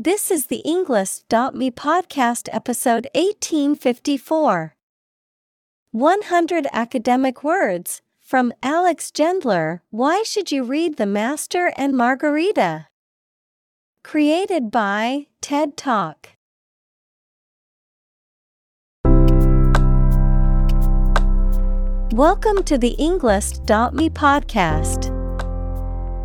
This is the Englist.me podcast episode 1854. 100 academic words from Alex Gendler. Why should you read The Master and Margarita? Created by TED Talk. Welcome to the Englist.me podcast.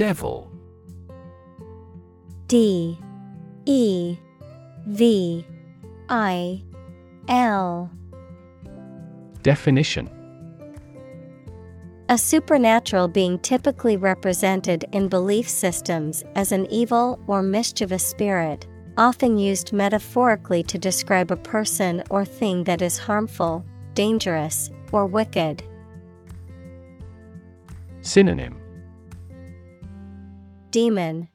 Devil. D E V I L. Definition. A supernatural being typically represented in belief systems as an evil or mischievous spirit, often used metaphorically to describe a person or thing that is harmful, dangerous, or wicked. Synonym Demon,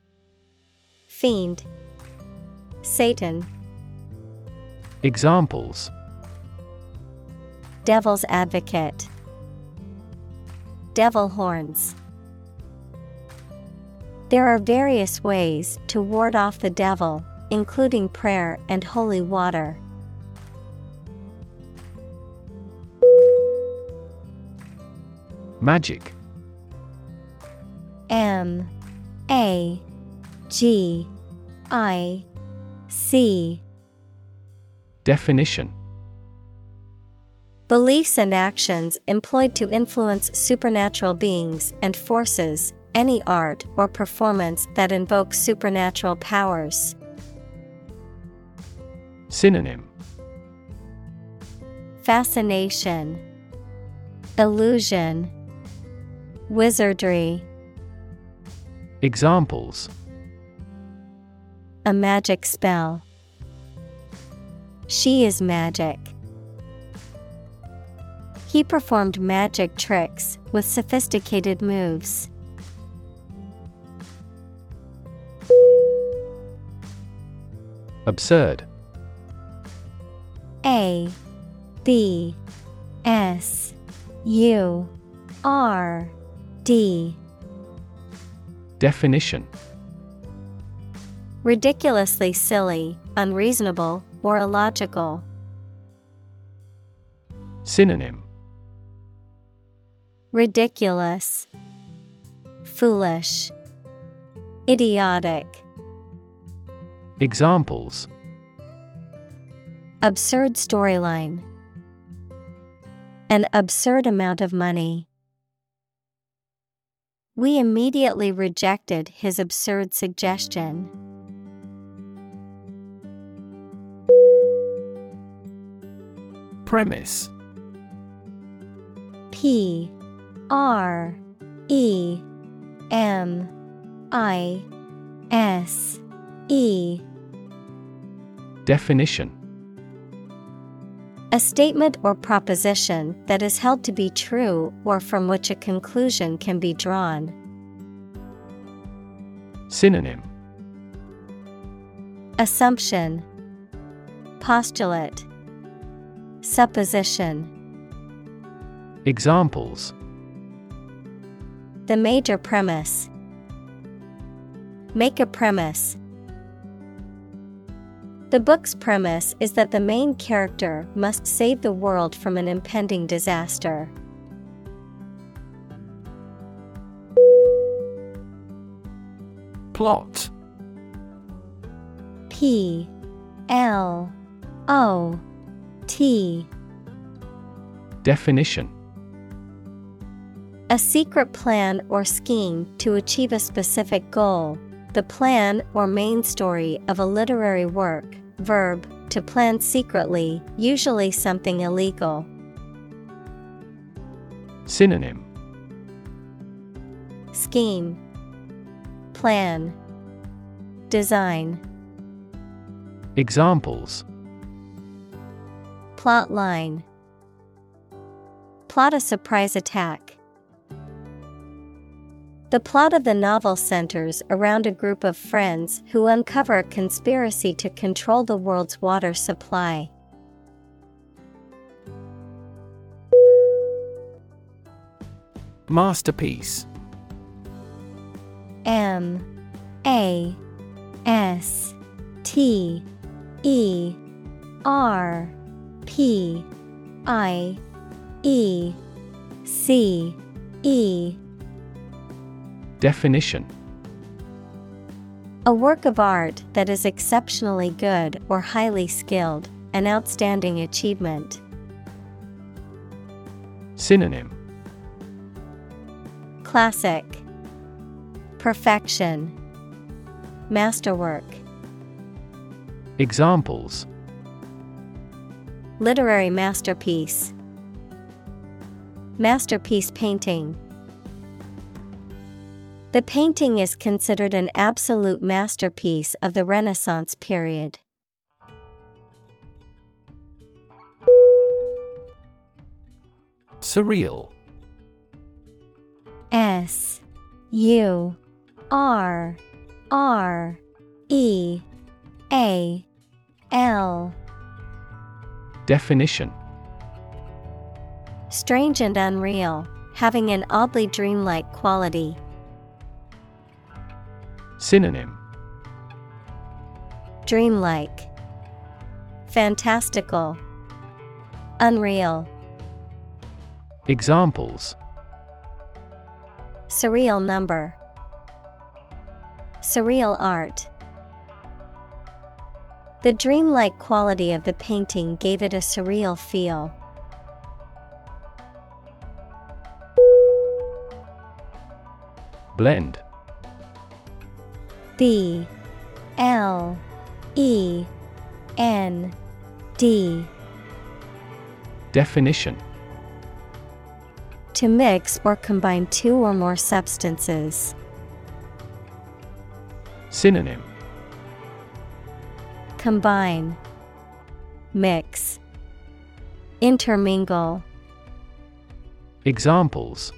Fiend, Satan. Examples Devil's Advocate, Devil Horns. There are various ways to ward off the devil, including prayer and holy water. Magic M A G I C Definition Beliefs and actions employed to influence supernatural beings and forces, any art or performance that invokes supernatural powers. Synonym Fascination, Illusion, Wizardry. Examples A magic spell. She is magic. He performed magic tricks with sophisticated moves. Absurd A B S U R D Definition Ridiculously silly, unreasonable, or illogical. Synonym Ridiculous, Foolish, Idiotic. Examples Absurd storyline. An absurd amount of money. We immediately rejected his absurd suggestion. Premise. P R E M I S E. Definition A statement or proposition that is held to be true or from which a conclusion can be drawn. Synonym. Assumption. Postulate. Supposition. Examples. The major premise. Make a premise. The book's premise is that the main character must save the world from an impending disaster. Plot. P. L. O. T. Definition. A secret plan or scheme to achieve a specific goal, the plan or main story of a literary work, verb, to plan secretly, usually something illegal. Synonym. Scheme. Plan. Design. Examples. Plot line Plot a surprise attack. The plot of the novel centers around a group of friends who uncover a conspiracy to control the world's water supply. Masterpiece M A S T E R P I E C E Definition A work of art that is exceptionally good or highly skilled, an outstanding achievement. Synonym Classic. Perfection. Masterwork. Examples Literary masterpiece. Masterpiece painting The painting is considered an absolute masterpiece of the Renaissance period. Surreal S U R R E A L Definition Strange and unreal, having an oddly dreamlike quality. Synonym. Dreamlike, Fantastical, Unreal, Examples. Surreal number, Surreal art. The dreamlike quality of the painting gave it a surreal feel. Blend B L E N D Definition To mix or combine two or more substances. Synonym Combine, Mix, Intermingle. Examples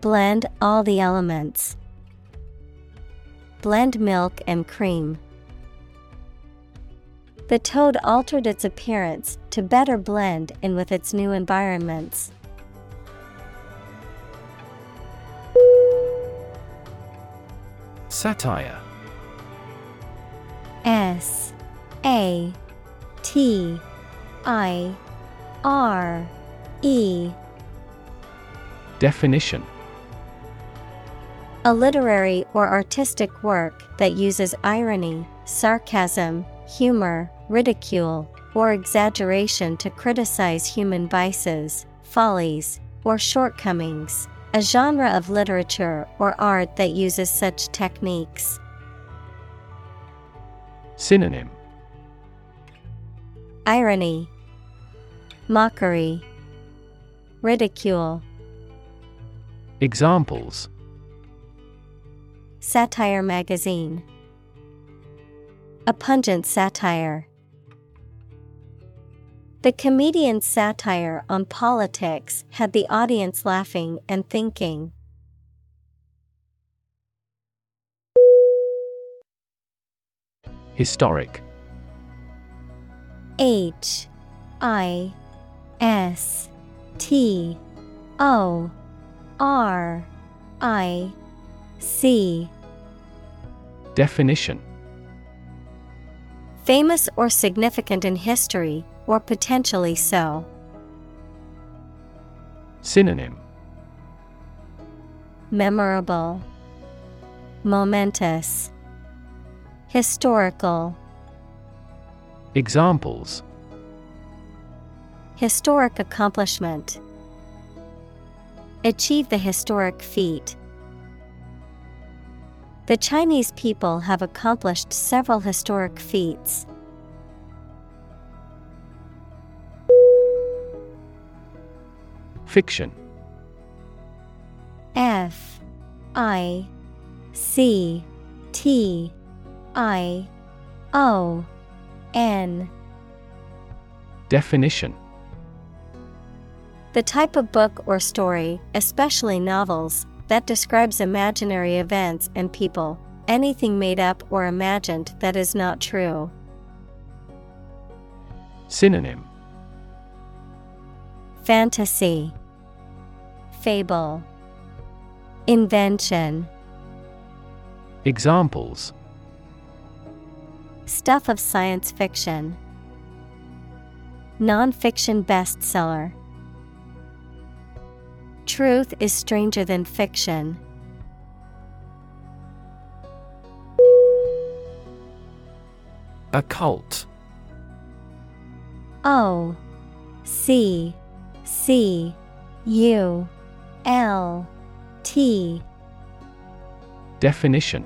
Blend all the elements. Blend milk and cream. The toad altered its appearance to better blend in with its new environments. Satire S A T I R E Definition A literary or artistic work that uses irony, sarcasm, humor, ridicule, or exaggeration to criticize human vices, follies, or shortcomings. A genre of literature or art that uses such techniques. Synonym Irony, Mockery, Ridicule. Examples Satire magazine. A pungent satire. The comedian's satire on politics had the audience laughing and thinking. Historic H I S T O R I C. Definition. Famous or significant in history, or potentially so. Synonym. Memorable, Momentous, Historical, Examples. Historic accomplishment. Achieve the historic feat. The Chinese people have accomplished several historic feats. Fiction. F I C T I O N. Definition. The type of book or story, especially novels, that describes imaginary events and people, anything made up or imagined that is not true. Synonym. Fantasy, Fable, Invention, Examples. Stuff of science fiction, Nonfiction bestseller. Truth is stranger than fiction. Occult. O C C U L T. Definition.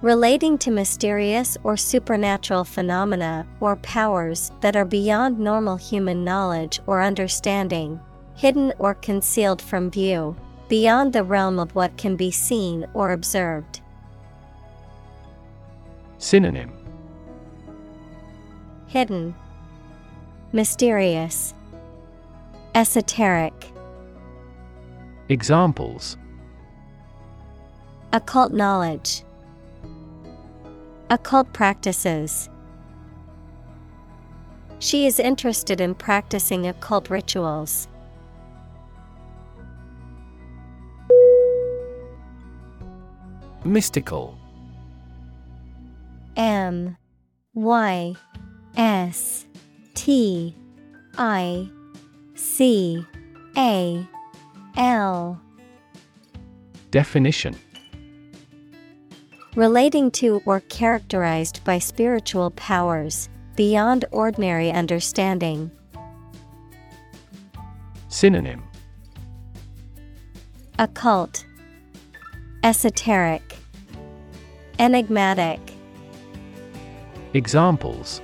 Relating to mysterious or supernatural phenomena or powers that are beyond normal human knowledge or understanding, hidden or concealed from view, beyond the realm of what can be seen or observed. Synonym Hidden, Mysterious, Esoteric, Examples Occult knowledge, Occult practices. She is interested in practicing occult rituals. Mystical. M Y S T I C A L. Definition. Relating to or characterized by spiritual powers beyond ordinary understanding. Synonym. Occult, Esoteric, Enigmatic, Examples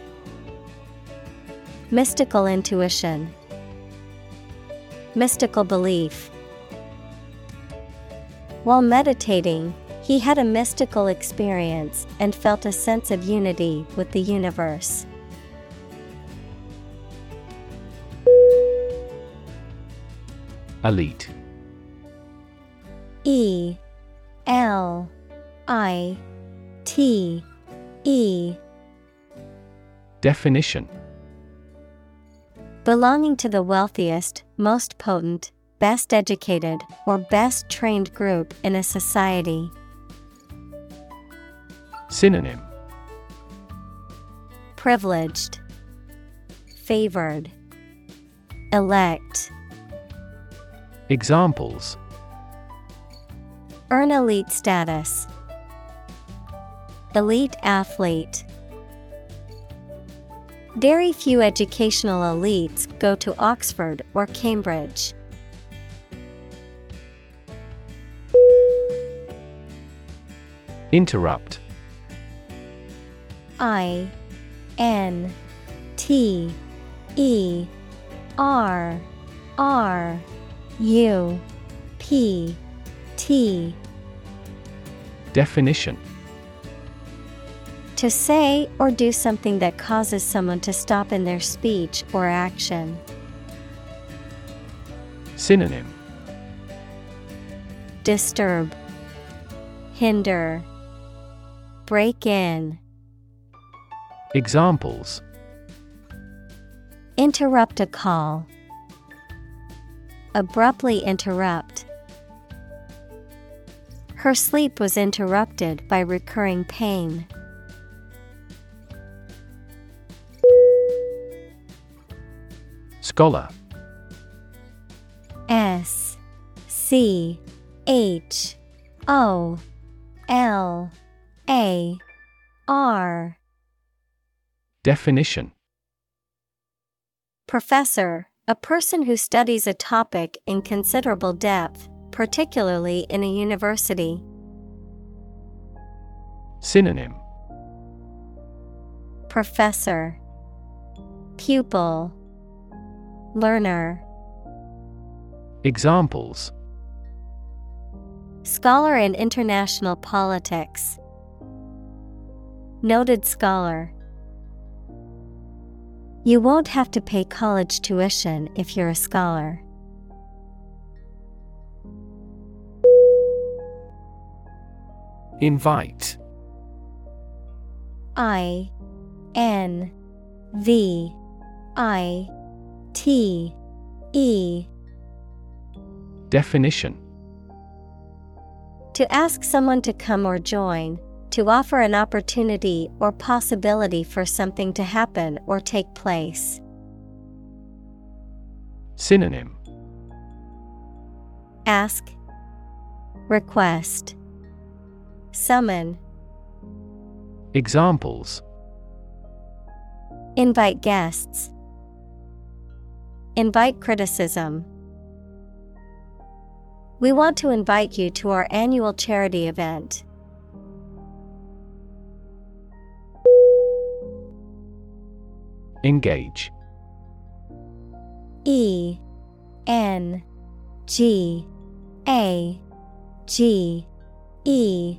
Mystical intuition, Mystical belief. While meditating, he had a mystical experience and felt a sense of unity with the universe. Elite E L I T E. Definition. Belonging to the wealthiest, most potent, best educated, or best trained group in a society. Synonym. Privileged, Favored, Elect. Examples Earn elite status. Elite athlete. Very few educational elites go to Oxford or Cambridge. Interrupt I N T E R R U P T Definition To say or do something that causes someone to stop in their speech or action. Synonym Disturb, Hinder, Break in, Examples Interrupt a call. Abruptly interrupt. Her sleep was interrupted by recurring pain. Scholar. S C H O L A R. Definition. Professor, a person who studies a topic in considerable depth, particularly in a university. Synonym Professor Pupil Learner Examples Scholar in international politics. Noted scholar. You won't have to pay college tuition if you're a scholar. Invite. I N V I T E. Definition. To ask someone to come or join, to offer an opportunity or possibility for something to happen or take place. Synonym. Ask, Request, Summon, Examples. Invite guests, Invite criticism. We want to invite you to our annual charity event. Engage. E N G A G E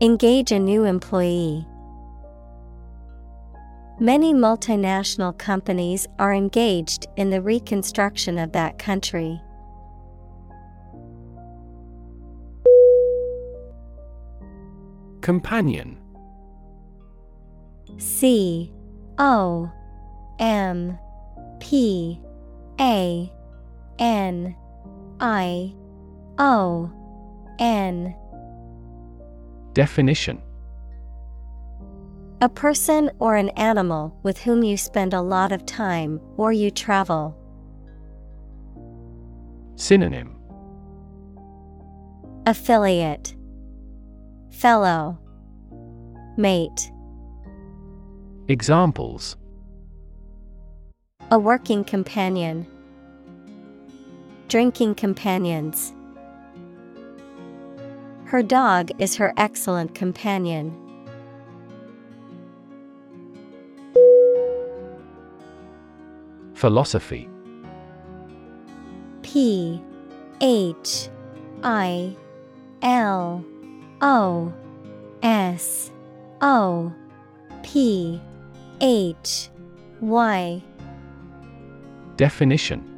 Engage a new employee. Many multinational companies are engaged in the reconstruction of that country. Companion C O M P A N I O N Definition. A person or an animal with whom you spend a lot of time or you travel. Synonym. Affiliate. Fellow. Mate. Examples. A working companion. Drinking companions Her dog is her excellent companion. Philosophy. P H I L O S O P H Y. Definition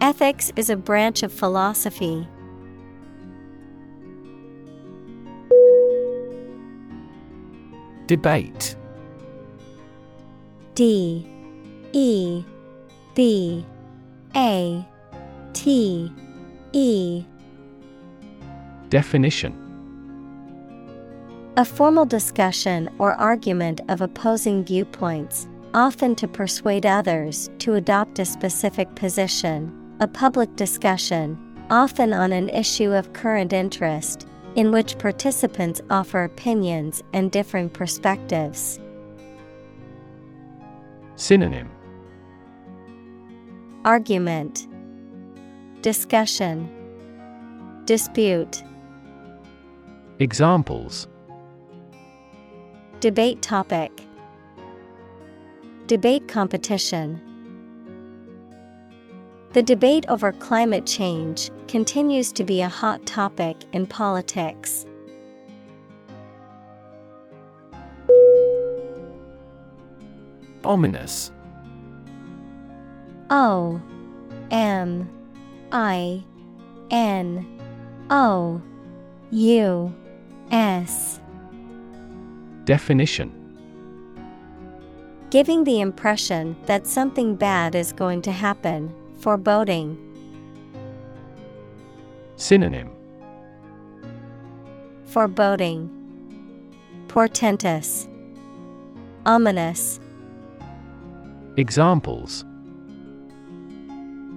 Ethics is a branch of philosophy. Debate. D. E. B. A. T. E. Definition. A formal discussion or argument of opposing viewpoints, often to persuade others to adopt a specific position, a public discussion, often on an issue of current interest, in which participants offer opinions and differing perspectives. Synonym. Argument. Discussion. Dispute. Examples. Debate topic. Debate competition The debate over climate change continues to be a hot topic in politics. Ominous. O M I N O U S. Definition. Giving the impression that something bad is going to happen, foreboding. Synonym Foreboding, Portentous, Ominous. Examples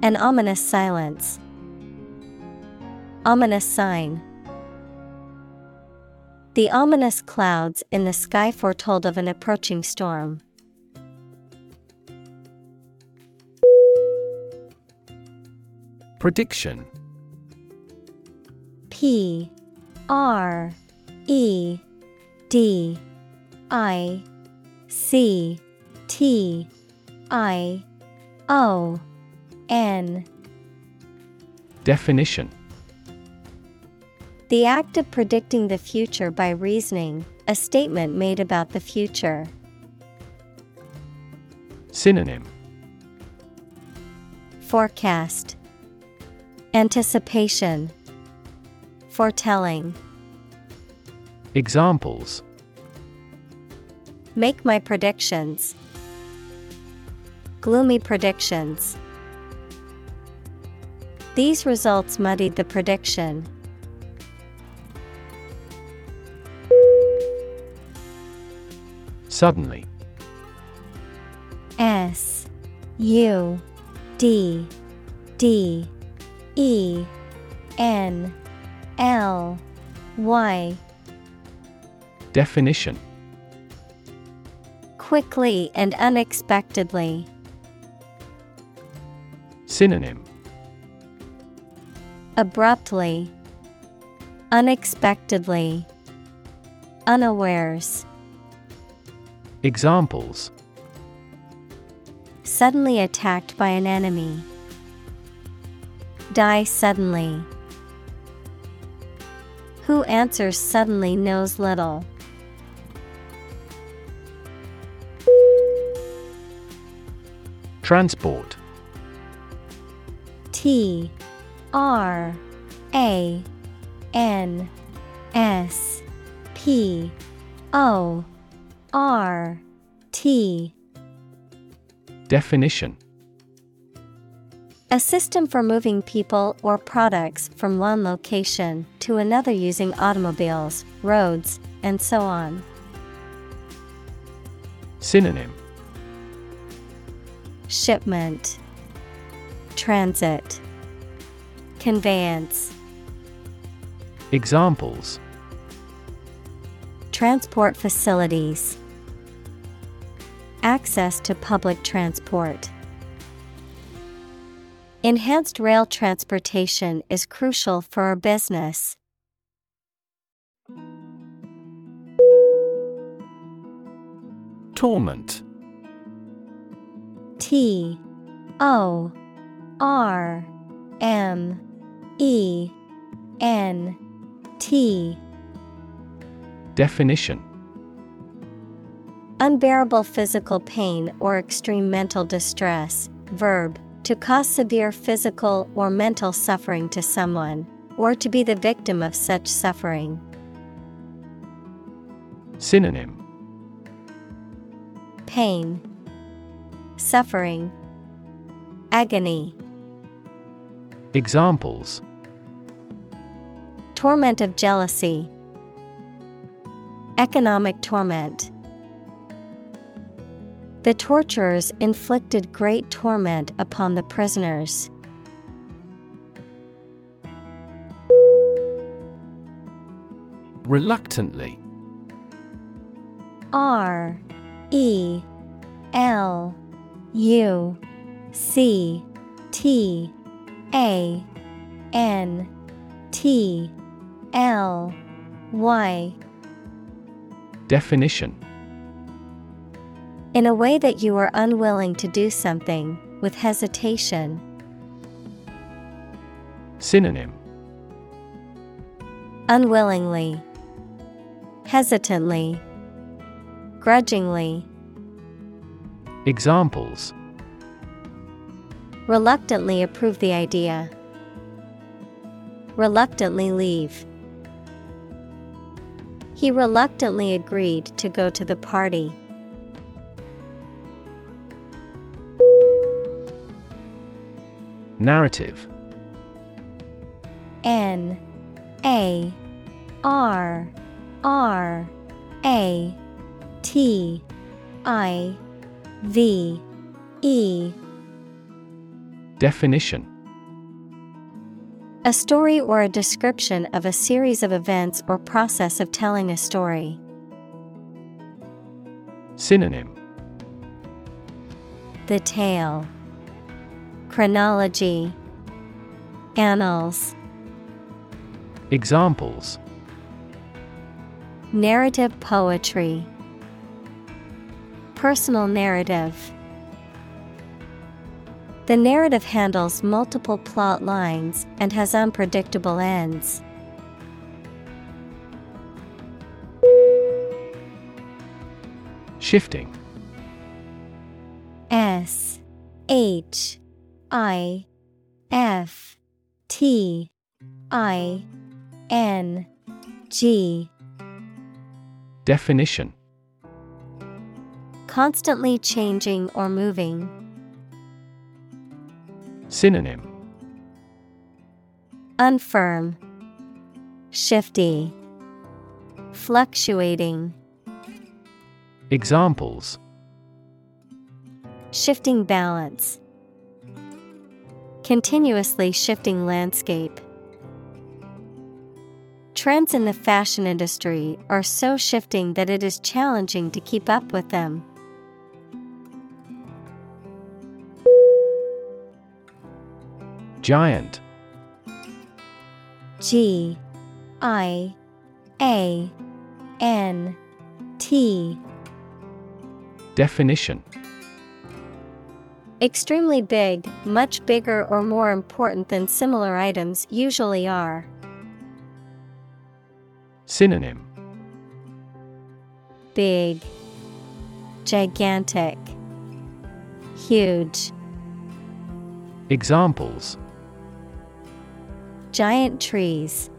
An ominous silence. Ominous sign. The ominous clouds in the sky foretold of an approaching storm. Prediction. P R E D I C T I O N. Definition. The act of predicting the future by reasoning, a statement made about the future. Synonym. Forecast Anticipation Foretelling Examples Make my predictions. Gloomy predictions. These results muddied the prediction. Suddenly S U D D E N L Y Definition Quickly and unexpectedly. Synonym Abruptly, Unexpectedly, Unawares. Examples Suddenly attacked by an enemy. Die suddenly. Who answers suddenly knows little. Transport T R A N S P O R T Definition A system for moving people or products from one location to another using automobiles, roads, and so on. Synonym. Shipment. Transit. Conveyance. Examples. Transport facilities. Access to public transport. Enhanced rail transportation is crucial for our business. Torment T O R M E N T Definition Unbearable physical pain or extreme mental distress. Verb to cause severe physical or mental suffering to someone, or to be the victim of such suffering. Synonym Pain, Suffering, Agony. Examples Torment of jealousy. Economic torment. The torturers inflicted great torment upon the prisoners. Reluctantly. R E L U C T A N T L Y. Definition In a way that you are unwilling to do something, with hesitation. Synonym Unwillingly, hesitantly, grudgingly, Examples reluctantly approve the idea, reluctantly leave. He reluctantly agreed to go to the party. Narrative. N A R R A T I V E. Definition. A story or a description of a series of events or process of telling a story. Synonym. The tale, chronology, annals, Examples. Narrative poetry, personal narrative. The narrative handles multiple plot lines and has unpredictable ends. Shifting. S H I F T I N G Definition Constantly changing or moving. Synonym Unfirm, Shifty, Fluctuating. Examples Shifting balance. Continuously shifting landscape. Trends in the fashion industry are so shifting that it is challenging to keep up with them. Giant G I A N T Definition Extremely big, much bigger or more important than similar items usually are. Synonym Big, Gigantic, Huge. Examples Giant trees.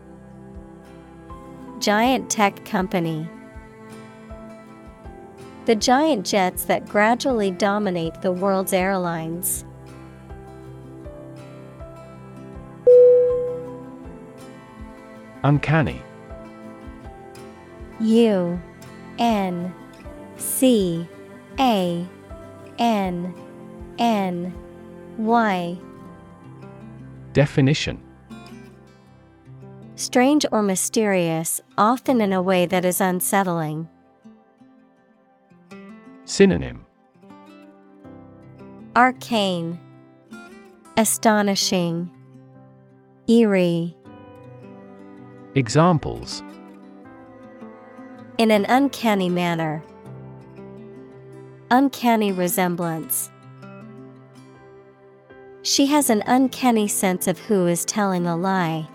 Giant tech company. The giant jets that gradually dominate the world's airlines. Uncanny U N C A N N Y Definition Strange or mysterious, often in a way that is unsettling. Synonym Arcane, Astonishing, Eerie. Examples In an uncanny manner. Uncanny resemblance. She has an uncanny sense of who is telling a lie.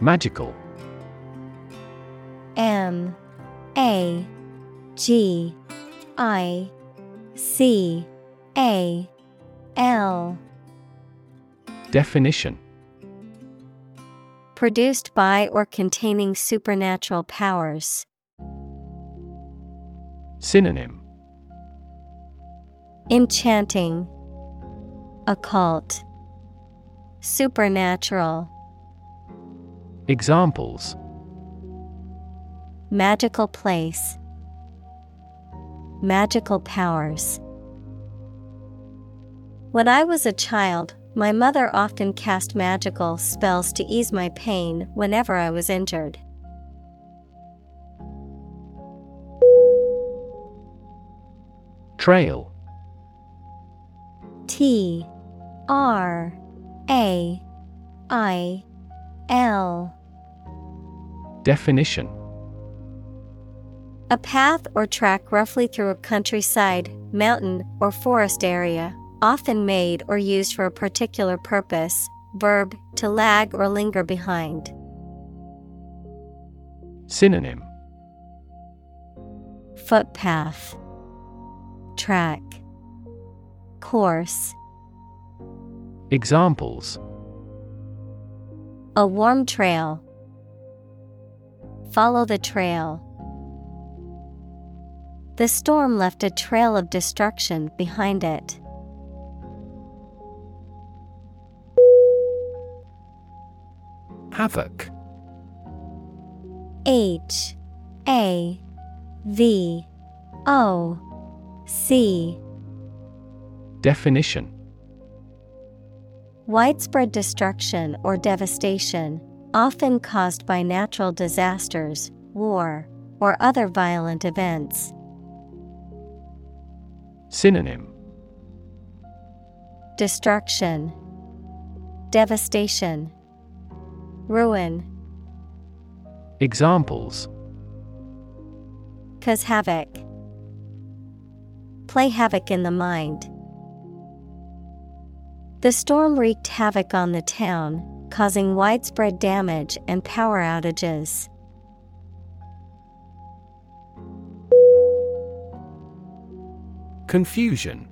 Magical M A G I C A L. Definition. Produced by or containing supernatural powers. Synonym. Enchanting, Occult, Supernatural, Examples Magical place, Magical powers. When I was a child, my mother often cast magical spells to ease my pain whenever I was injured. Trail T R A I L Definition A path or track roughly through a countryside, mountain, or forest area, often made or used for a particular purpose. Verb to lag or linger behind. Synonym Footpath Track Course Examples A warm trail. Follow the trail. The storm left a trail of destruction behind it. Havoc H A V O C Definition Widespread destruction or devastation, often caused by natural disasters, war, or other violent events. Synonym Destruction, Devastation, Ruin. Examples Cause havoc. Play havoc in the mind. The storm wreaked havoc on the town, causing widespread damage and power outages. Confusion.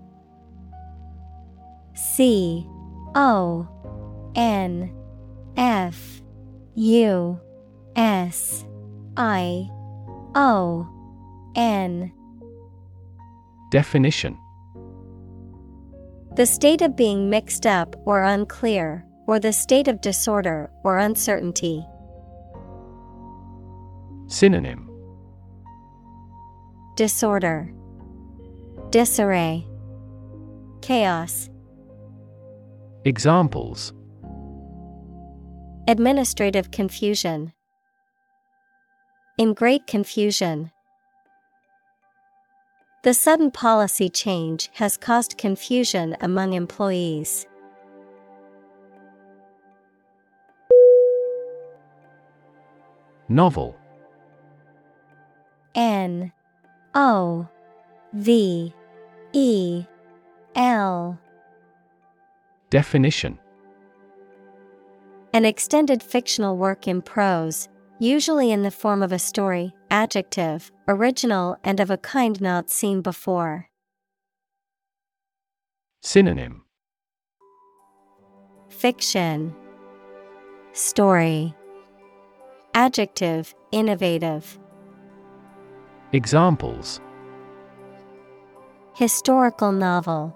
C O N F U S I O N. Definition. The state of being mixed up or unclear, or the state of disorder or uncertainty. Synonym. Disorder, Disarray, Chaos, Examples Administrative confusion. In great confusion. The sudden policy change has caused confusion among employees. Novel N O V E L. Definition. An extended fictional work in prose, usually in the form of a story, adjective, original and of a kind not seen before. Synonym. Fiction. Story. Adjective Innovative. Examples Historical novel.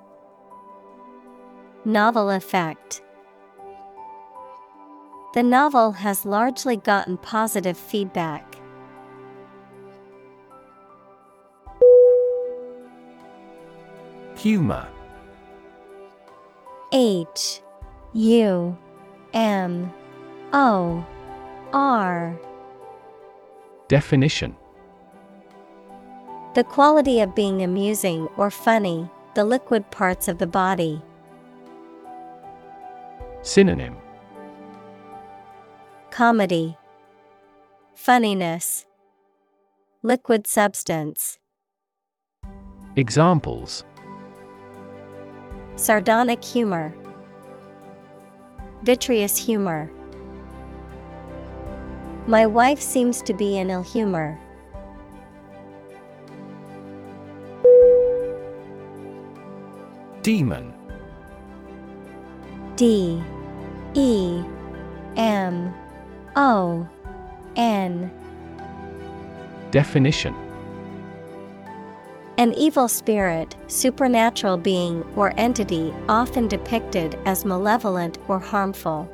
Novel effect. The novel has largely gotten positive feedback. Humor. H. U. M. O. R. Definition The quality of being amusing or funny, the liquid parts of the body. Synonym. Comedy. Funniness. Liquid substance. Examples. Sardonic humor. Vitreous humor. My wife seems to be in ill humor. Demon. D E M O N. Definition. An evil spirit, supernatural being, or entity often depicted as malevolent or harmful.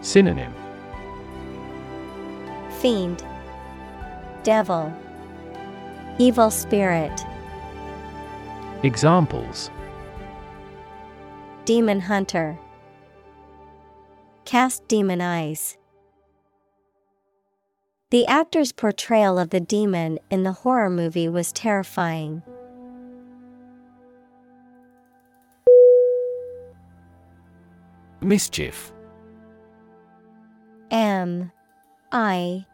Synonym. Fiend, Devil, Evil spirit, Examples Demon hunter. Cast demon eyes. The actor's portrayal of the demon in the horror movie was terrifying. Mischief. M I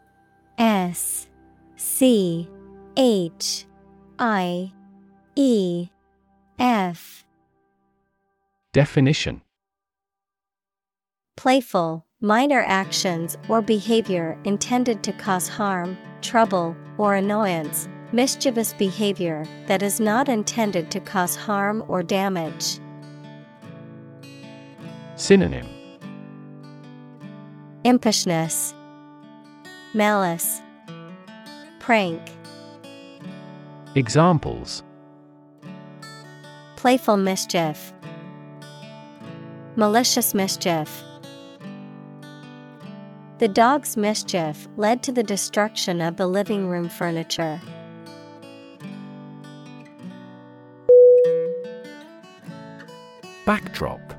S C H I E F. Definition. Playful, minor actions or behavior intended to cause harm, trouble, or annoyance, mischievous behavior that is not intended to cause harm or damage. Synonym. Impishness, Malice, Prank, Examples Playful mischief, Malicious mischief. The dog's mischief led to the destruction of the living room furniture. Backdrop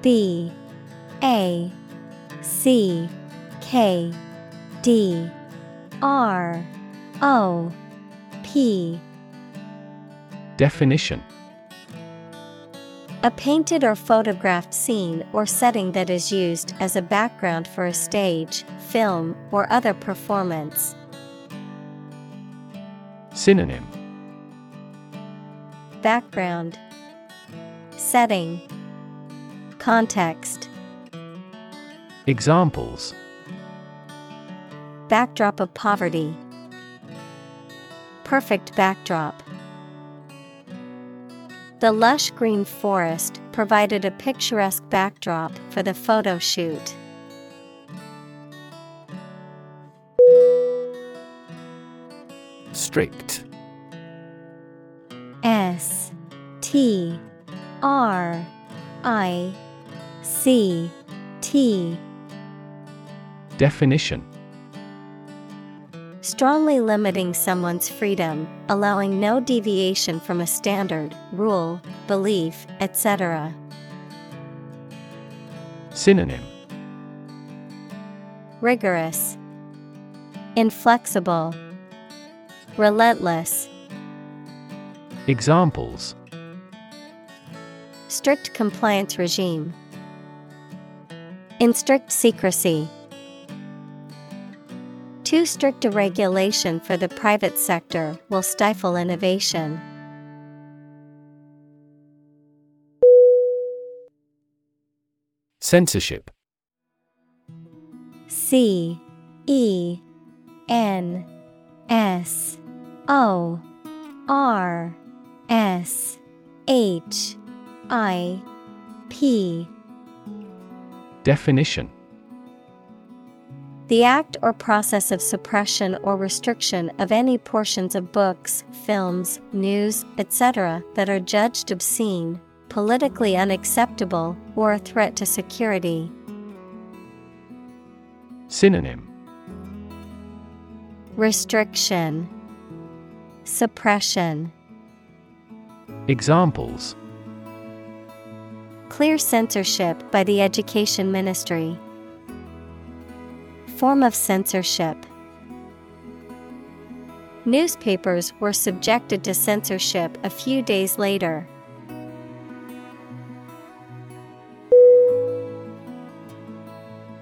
B A C K D R O P Definition A painted or photographed scene or setting that is used as a background for a stage, film, or other performance. Synonym Background Setting Context Examples Backdrop of poverty. Perfect backdrop. The lush green forest provided a picturesque backdrop for the photo shoot. Strict. S T R I C T. Definition Strongly limiting someone's freedom, allowing no deviation from a standard, rule, belief, etc. Synonym Rigorous, Inflexible, Relentless, Examples Strict compliance regime. In strict secrecy. Too strict a regulation for the private sector will stifle innovation. Censorship. C E N S O R S H I P. Definition The act or process of suppression or restriction of any portions of books, films, news, etc., that are judged obscene, politically unacceptable, or a threat to security. Synonym Restriction, Suppression, Examples Clear censorship by the Education Ministry. Form of censorship. Newspapers were subjected to censorship a few days later.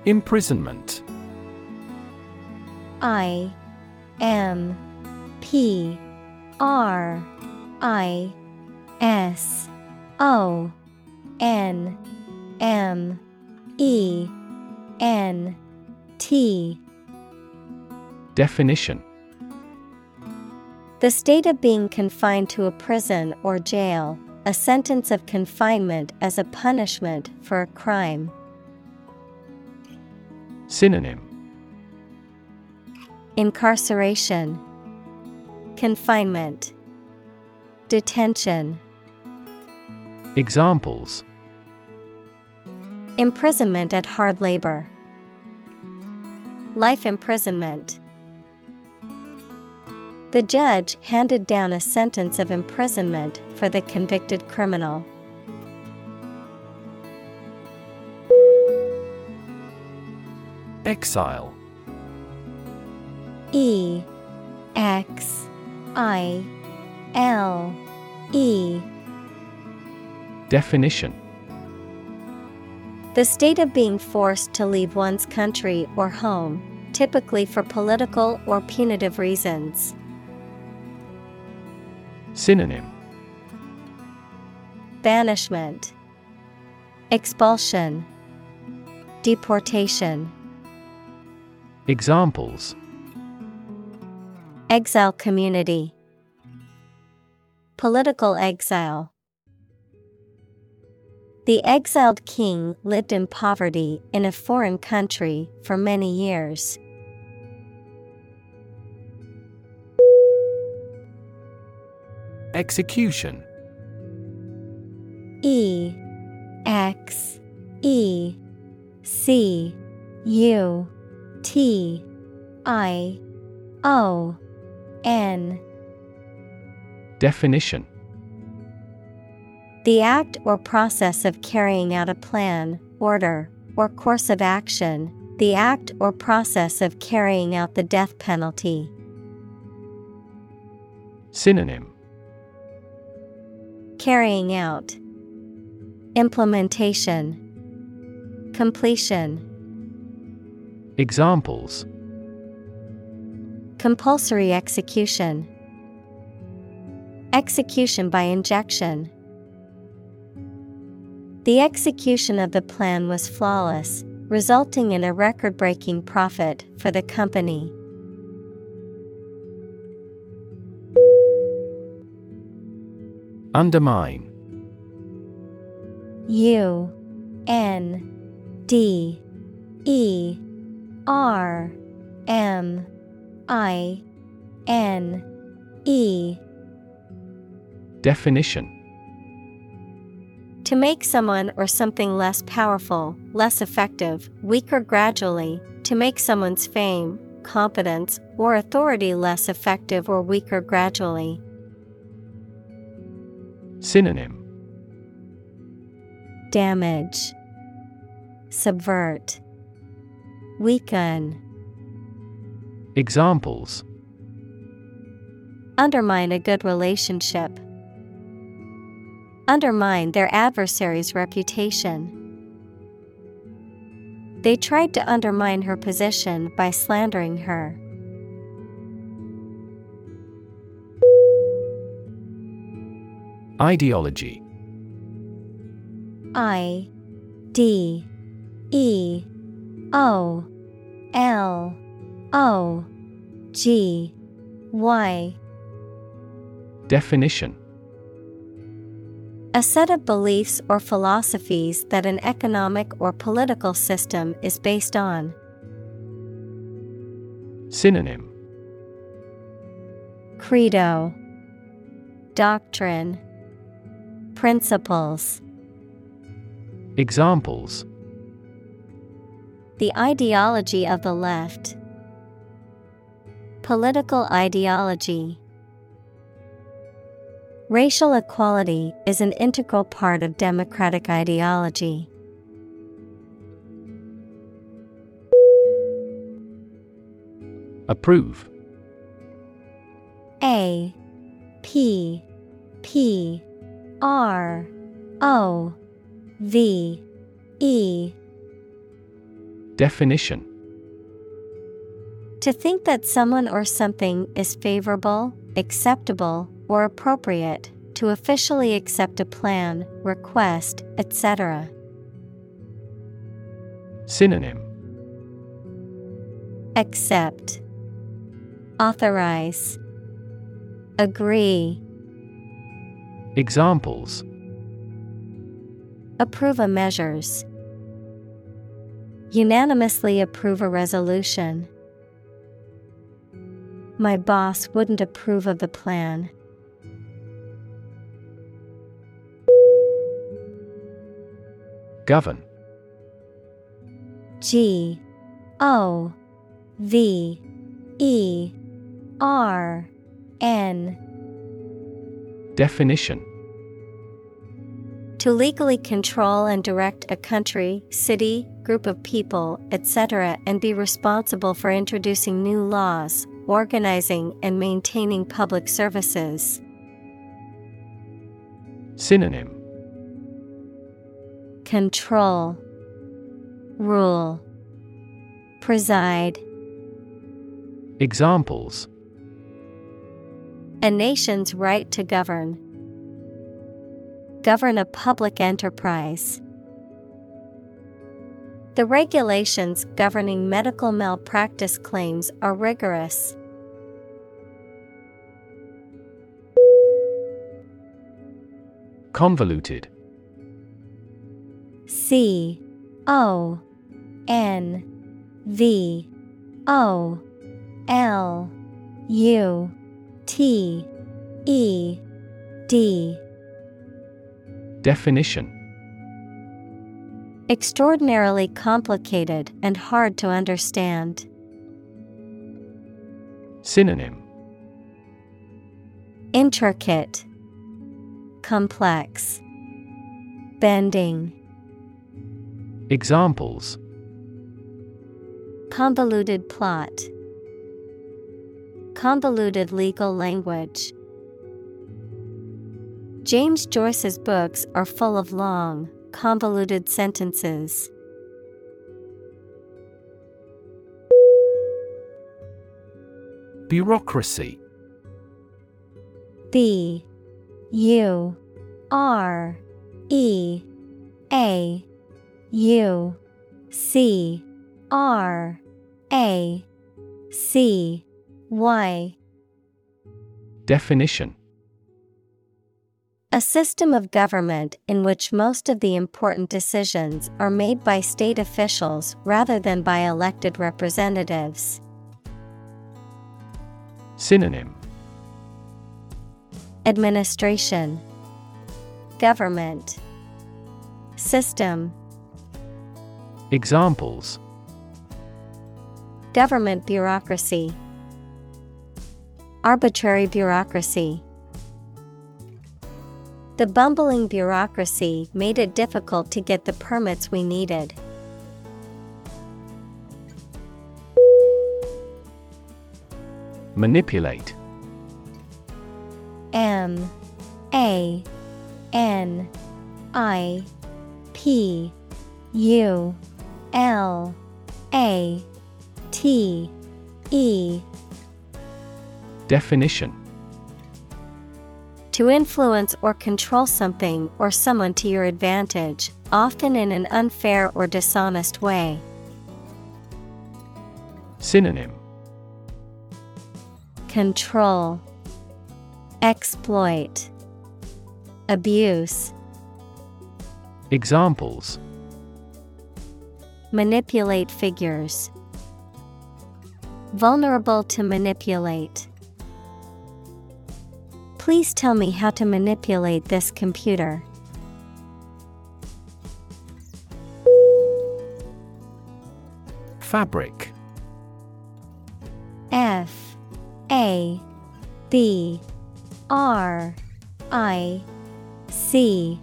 Imprisonment I M P R I S O N M E N T Definition. The state of being confined to a prison or jail, a sentence of confinement as a punishment for a crime. Synonym. Incarceration, Confinement, Detention, Examples. Imprisonment at hard labor, Life imprisonment. The judge handed down a sentence of imprisonment for the convicted criminal. Exile E X I L E Definition The state of being forced to leave one's country or home, typically for political or punitive reasons. Synonym Banishment, Expulsion, Deportation. Examples Exile community, Political exile. The exiled king lived in poverty in a foreign country for many years. Execution. E X E C U T I O N. Definition The act or process of carrying out a plan, order, or course of action, the act or process of carrying out the death penalty. Synonym. Carrying out. Implementation. Completion. Examples. Compulsory execution. Execution by injection The execution of the plan was flawless, resulting in a record breaking profit for the company. Undermine. U N D E R M I N E. Definition To make someone or something less powerful, less effective, weaker gradually, to make someone's fame, competence, or authority less effective or weaker gradually. Synonym. Damage, Subvert, Weaken, Examples. Undermine a good relationship. Undermine their adversary's reputation. They tried to undermine her position by slandering her. Ideology I D E O L O G Y Definition A set of beliefs or philosophies that an economic or political system is based on. Synonym Credo Doctrine Principles Examples The ideology of the left. Political ideology. Racial equality is an integral part of democratic ideology. Approve. A P P R O V E. Definition. To think that someone or something is favorable, acceptable, or appropriate, to officially accept a plan, request, etc. Synonym Accept, Authorize, Agree, Examples Approve a measures. Unanimously approve a resolution. My boss wouldn't approve of the plan. Govern G O V E R N Definition To legally control and direct a country, city, group of people, etc., and be responsible for introducing new laws, organizing and maintaining public services. Synonym Control, Rule, Preside. Examples A nation's right to govern. Govern a public enterprise. The regulations governing medical malpractice claims are rigorous. Convoluted C O N V O L U T E D. Definition. Extraordinarily complicated and hard to understand. Synonym. Intricate, Complex, Bending. Examples. Convoluted plot, Convoluted legal language. James Joyce's books are full of long, convoluted sentences. Bureaucracy. B. U. R. E. A U C R A C Y. Definition. A system of government in which most of the important decisions are made by state officials rather than by elected representatives. Synonym. Administration. Government. System Examples. Government bureaucracy. Arbitrary bureaucracy. The bumbling bureaucracy made it difficult to get the permits we needed. Manipulate. M A N I P U L A T E. Definition. To influence or control something or someone to your advantage, often in an unfair or dishonest way. Synonym. Control. Exploit. Abuse. Examples Manipulate figures. Vulnerable to manipulate. Please tell me how to manipulate this computer. Fabric F A B R I C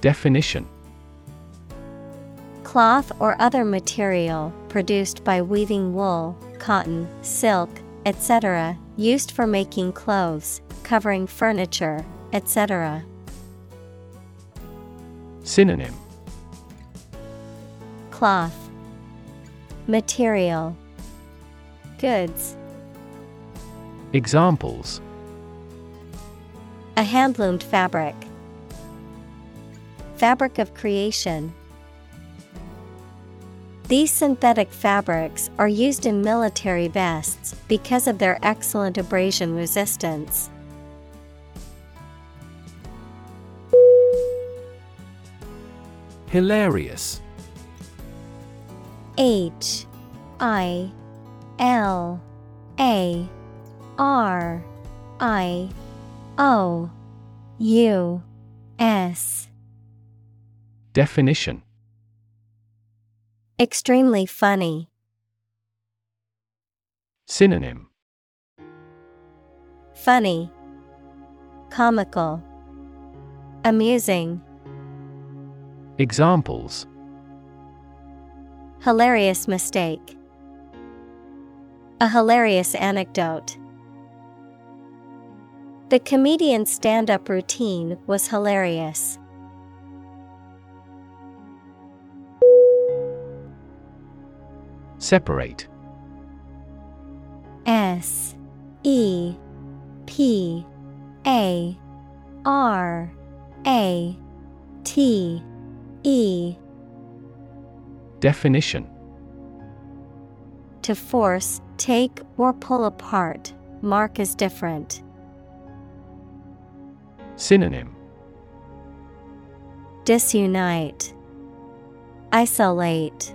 Definition Cloth or other material produced by weaving wool, cotton, silk, etc., used for making clothes, covering furniture, etc. Synonym. Cloth. Material. Goods. Examples. A handloomed fabric. Fabric of creation These synthetic fabrics are used in military vests because of their excellent abrasion resistance. Hilarious. H I L A R I O U S. Definition Extremely funny. Synonym Funny. Comical. Amusing. Examples Hilarious mistake. A hilarious anecdote. The comedian's stand up routine was hilarious. Separate. S E P A R A T E. Definition. To force, take, or pull apart, mark as different. Synonym. Disunite, Isolate,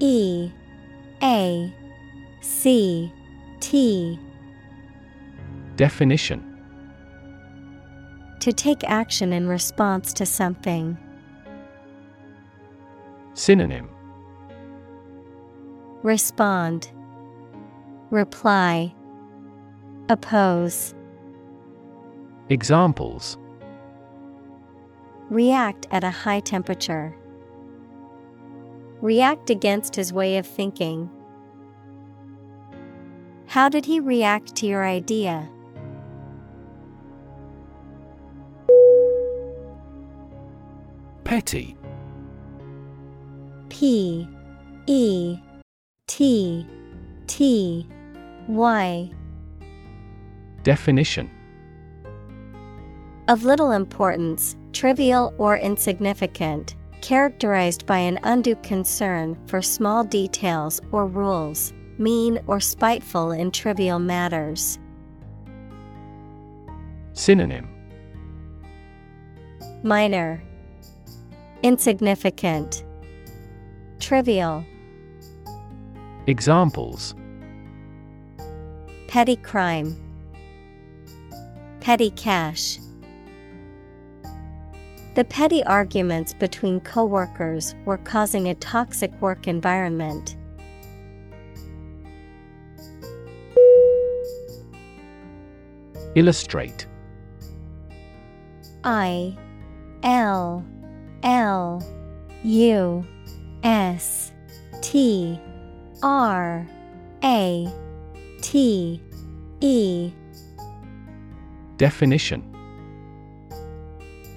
E A C T. Definition. To take action in response to something. Synonym. Respond, Reply, Oppose, Examples. React at a high temperature. React against his way of thinking. How did he react to your idea? Petty P E T T Y Definition Of little importance, trivial or insignificant, characterized by an undue concern for small details or rules, mean or spiteful in trivial matters. Synonym. Minor, Insignificant, Trivial, Examples. Petty crime, Petty cash. The petty arguments between coworkers were causing a toxic work environment. Illustrate. I L L U S T R A T E. Definition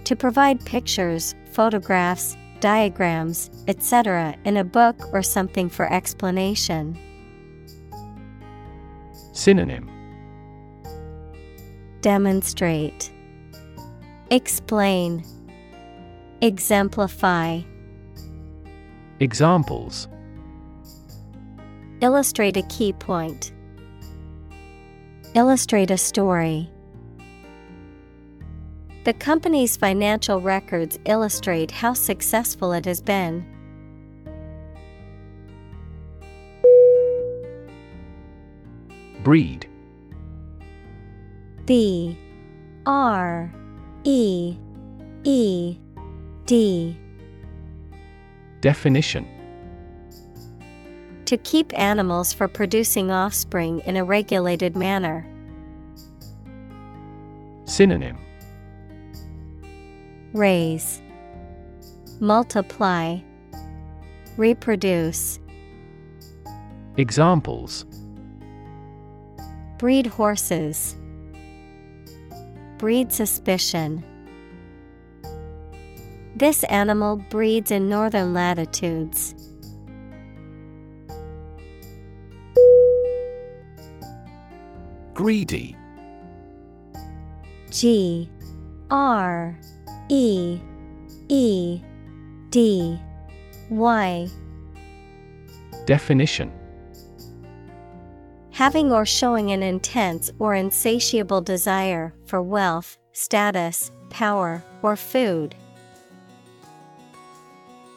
To provide pictures, photographs, diagrams, etc. in a book or something for explanation. Synonym Demonstrate, Explain, Exemplify, Examples Illustrate a key point. Illustrate a story. The company's financial records illustrate how successful it has been. Breed. B. R. E. E. D. Definition. To keep animals for producing offspring in a regulated manner. Synonym Raise, Multiply, Reproduce. Examples Breed horses. Breed suspicion. This animal breeds in northern latitudes. Greedy G R E E D Y. Definition. Having or showing an intense or insatiable desire for wealth, status, power, or food.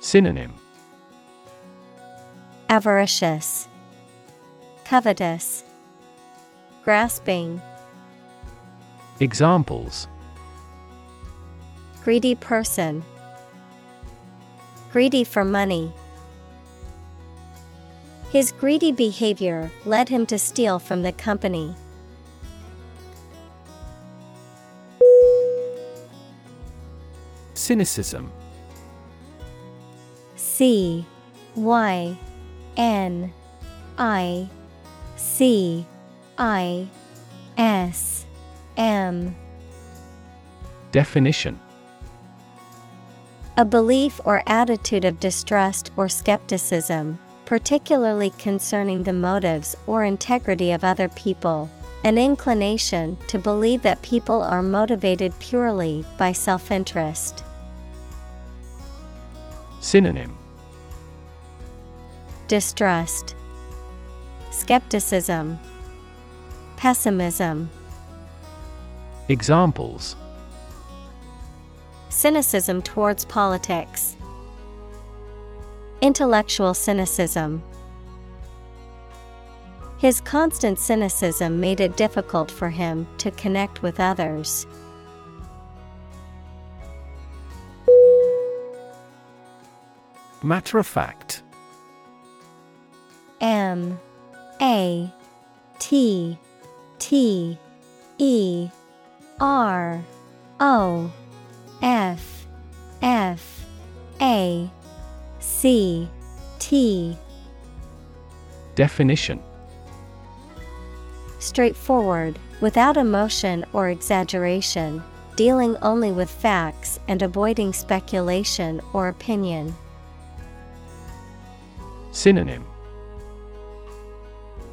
Synonym. Avaricious, Covetous, Grasping, Examples Greedy person, Greedy for money. His greedy behavior led him to steal from the company. Cynicism C Y N I C I S M Definition A belief or attitude of distrust or skepticism, particularly concerning the motives or integrity of other people. An inclination to believe that people are motivated purely by self interest. Synonym Distrust, Skepticism, Pessimism. Examples Cynicism towards politics, Intellectual cynicism. His constant cynicism made it difficult for him to connect with others. Matter of fact. M. A. T. T. E. R. O F F A C T Definition Straightforward, without emotion or exaggeration, dealing only with facts and avoiding speculation or opinion. Synonym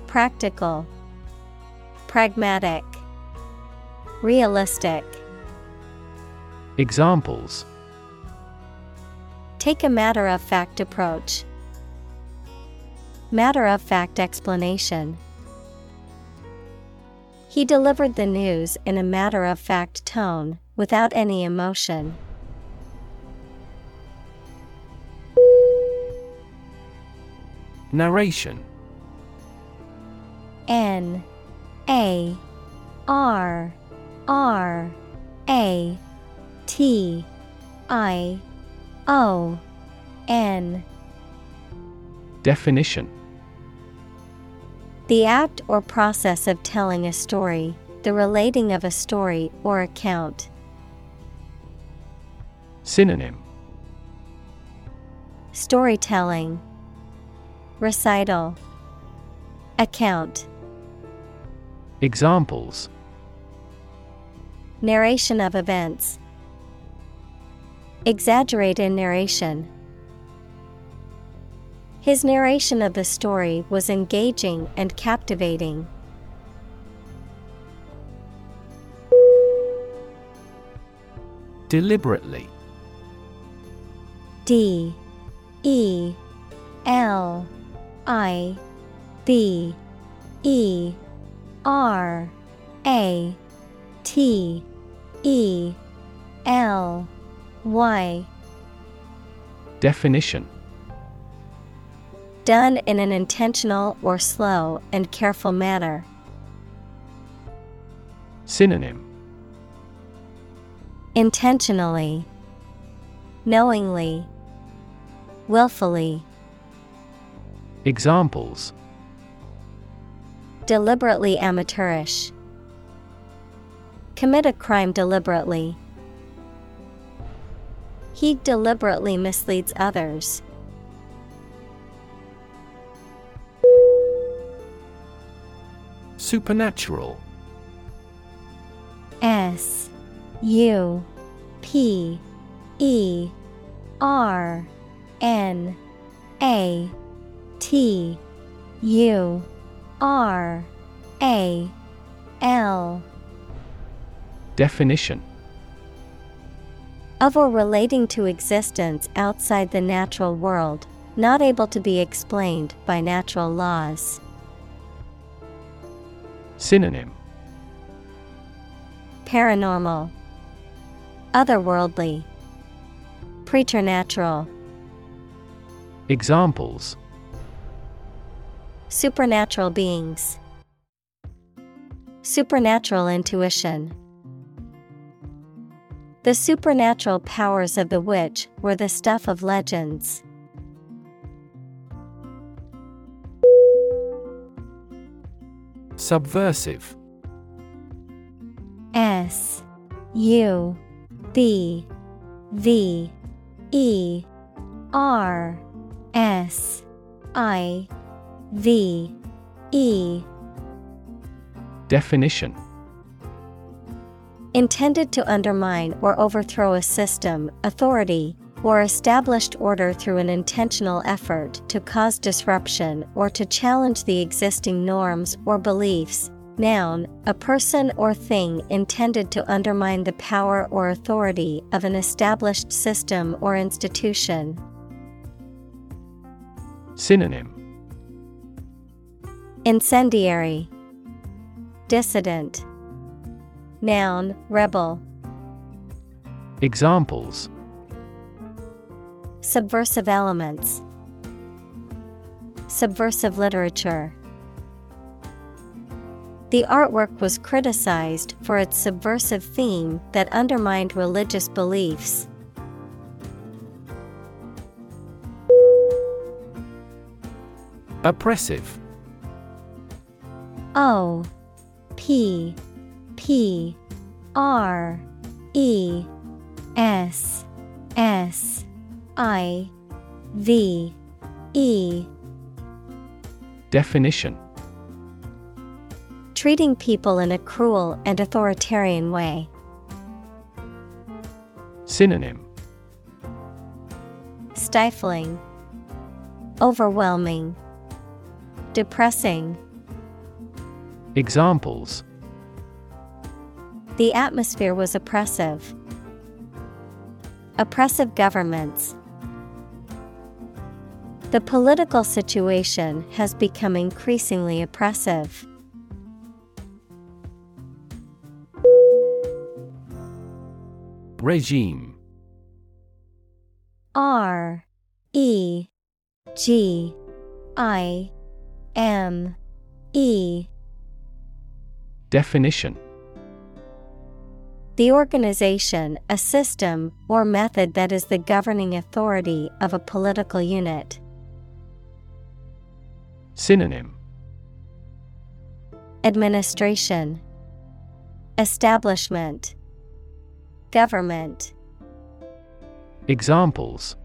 Practical, Pragmatic, Realistic. Examples Take a matter of fact approach. Matter of fact explanation. He delivered the news in a matter of fact tone, without any emotion. Narration N A R R A T I O N Definition The act or process of telling a story, the relating of a story or account. Synonym Storytelling, Recital, Account. Examples Narration of events. Exaggerate in narration. His narration of the story was engaging and captivating. Deliberately. D. E. L. I. B E. R. A. T. E. L Y Definition. Done in an intentional or slow and careful manner. Synonym. Intentionally, Knowingly, Willfully, Examples. Deliberately amateurish. Commit a crime deliberately. He deliberately misleads others. Supernatural. S U P E R N A T U R A L. Definition of or relating to existence outside the natural world, not able to be explained by natural laws. Synonym. Paranormal, Otherworldly, Preternatural, Examples. Supernatural beings, Supernatural intuition. The supernatural powers of the witch were the stuff of legends. Subversive. S U B V E R S I V E. Definition Intended to undermine or overthrow a system, authority, or established order through an intentional effort to cause disruption or to challenge the existing norms or beliefs. Noun, a person or thing intended to undermine the power or authority of an established system or institution. Synonym Incendiary, Dissident, Noun, rebel. Examples Subversive elements. Subversive literature. The artwork was criticized for its subversive theme that undermined religious beliefs. Oppressive O P P R E S S I V E. Definition. Treating people in a cruel and authoritarian way. Synonym. Stifling, Overwhelming, Depressing. Examples The atmosphere was oppressive. Oppressive governments. The political situation has become increasingly oppressive. Regime R E G I M E Definition The organization, a system, or method that is the governing authority of a political unit. Synonym. Administration. Establishment. Government. Examples.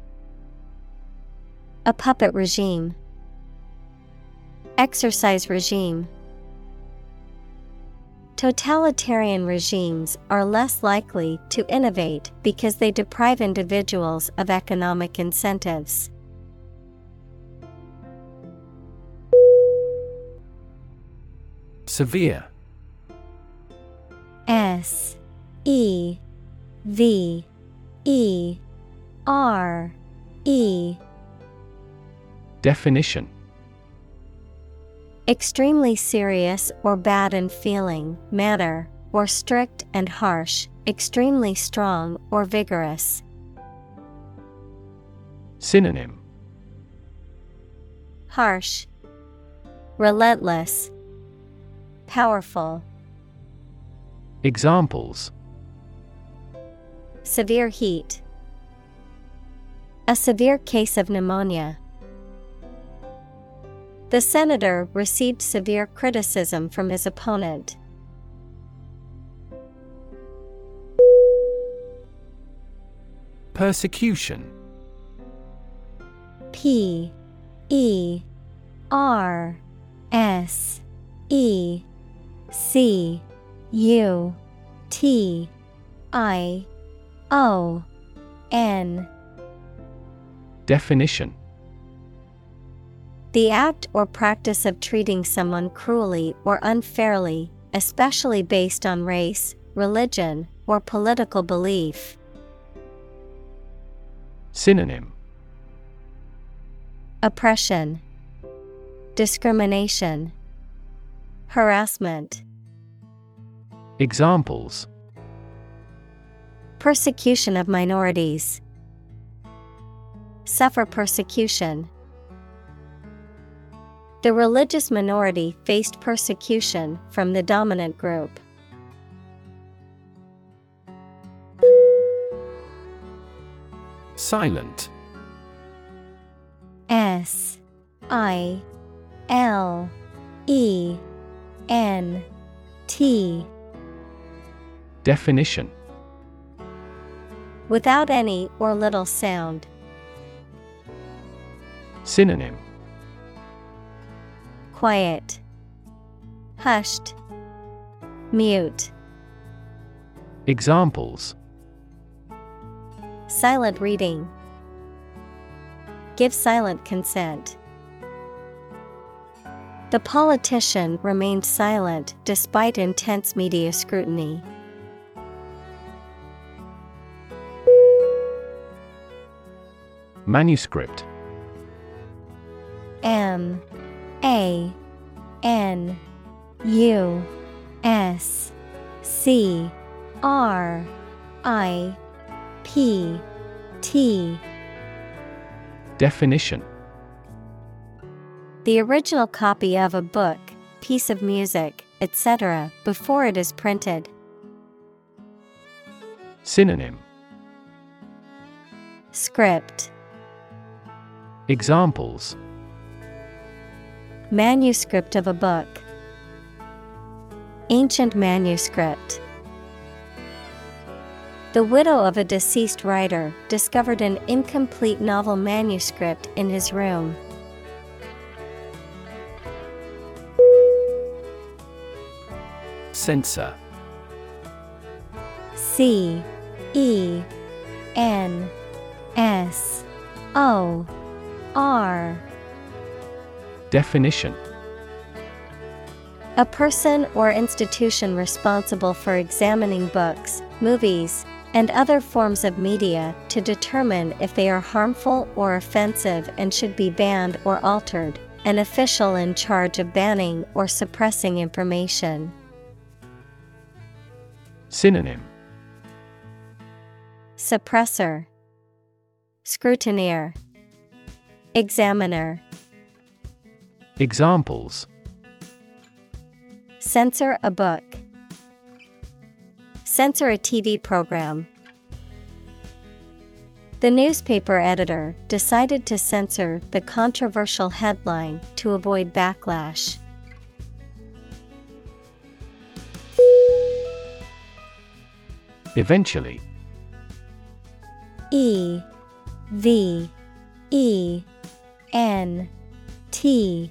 A puppet regime. Exercise regime Totalitarian regimes are less likely to innovate because they deprive individuals of economic incentives. Severe. S E V E R E. Definition Extremely serious or bad in feeling, matter, or strict and harsh, extremely strong or vigorous. Synonym Harsh, Relentless, Powerful. Examples Severe heat. A severe case of pneumonia. The senator received severe criticism from his opponent. Persecution. P E R S E C U T I O N. Definition The act or practice of treating someone cruelly or unfairly, especially based on race, religion, or political belief. Synonym Oppression, Discrimination, Harassment. Examples Persecution of minorities. Suffer persecution. The religious minority faced persecution from the dominant group. Silent S I L E N T Definition Without any or little sound. Synonym Quiet, Hushed, Mute. Examples Silent reading. Give silent consent. The politician remained silent despite intense media scrutiny. Manuscript M A N U S C R I P T Definition The original copy of a book, piece of music, etc., before it is printed. Synonym Script Examples Manuscript of a book. Ancient manuscript. The widow of a deceased writer discovered an incomplete novel manuscript in his room. Censor C E N S O R Definition. A person or institution responsible for examining books, movies, and other forms of media to determine if they are harmful or offensive and should be banned or altered, an official in charge of banning or suppressing information. Synonym. Suppressor, Scrutineer, Examiner, Examples Censor a book, Censor a TV program. The newspaper editor decided to censor the controversial headline to avoid backlash. Eventually E V E N T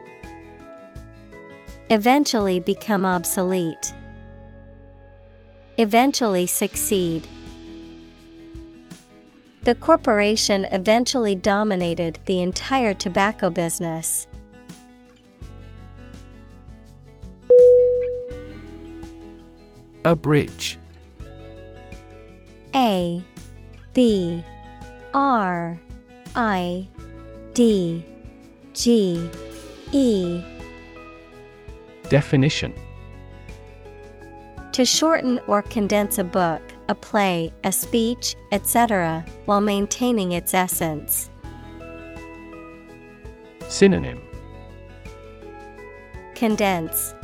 eventually become obsolete, eventually succeed. The corporation eventually dominated the entire tobacco business. A bridge. A B R I D G E Definition To shorten or condense a book, a play, a speech, etc., while maintaining its essence. Synonym Condense,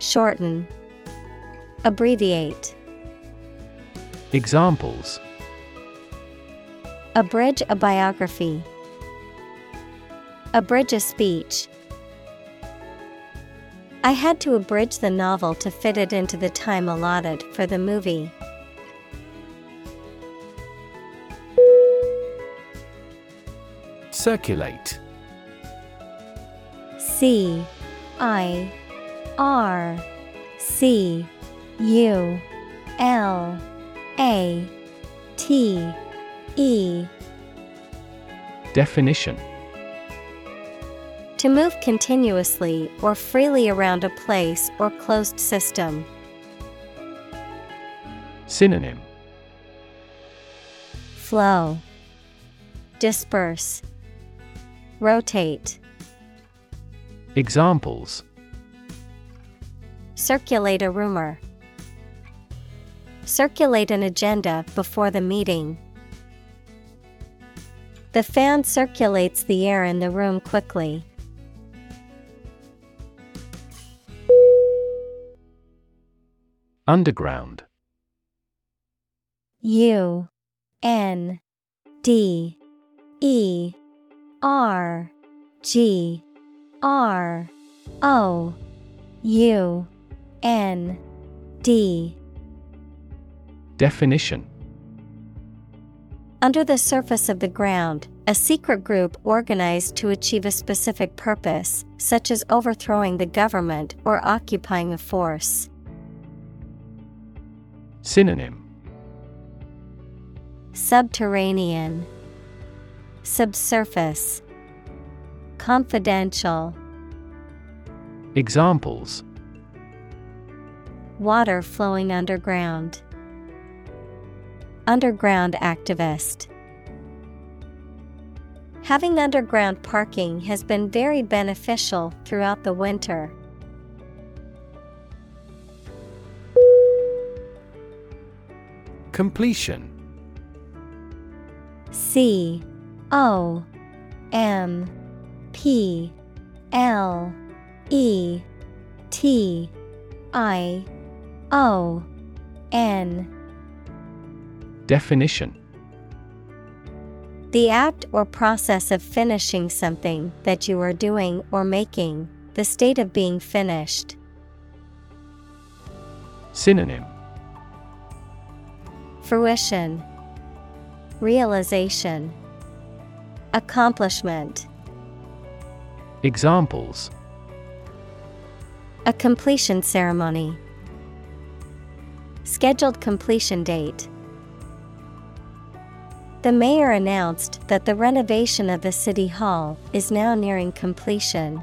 Shorten, Abbreviate. Examples Abridge a biography. Abridge a speech. I had to abridge the novel to fit it into the time allotted for the movie. Circulate. C I R C U L A T E. Definition To move continuously or freely around a place or closed system. Synonym Flow Disperse Rotate Examples Circulate a rumor. Circulate an agenda before the meeting. The fan circulates the air in the room quickly. Underground. U N D E R G R O U N D Definition Under the surface of the ground, a secret group organized to achieve a specific purpose, such as overthrowing the government or occupying a force. Synonym Subterranean, Subsurface, Confidential. Examples Water flowing underground. Underground activist. Having underground parking has been very beneficial throughout the winter. Completion. C O M P L E T I O N. Definition. The act or process of finishing something that you are doing or making, the state of being finished. Synonym Fruition, Realization, Accomplishment. Examples A completion ceremony. Scheduled completion date. The mayor announced that the renovation of the city hall is now nearing completion.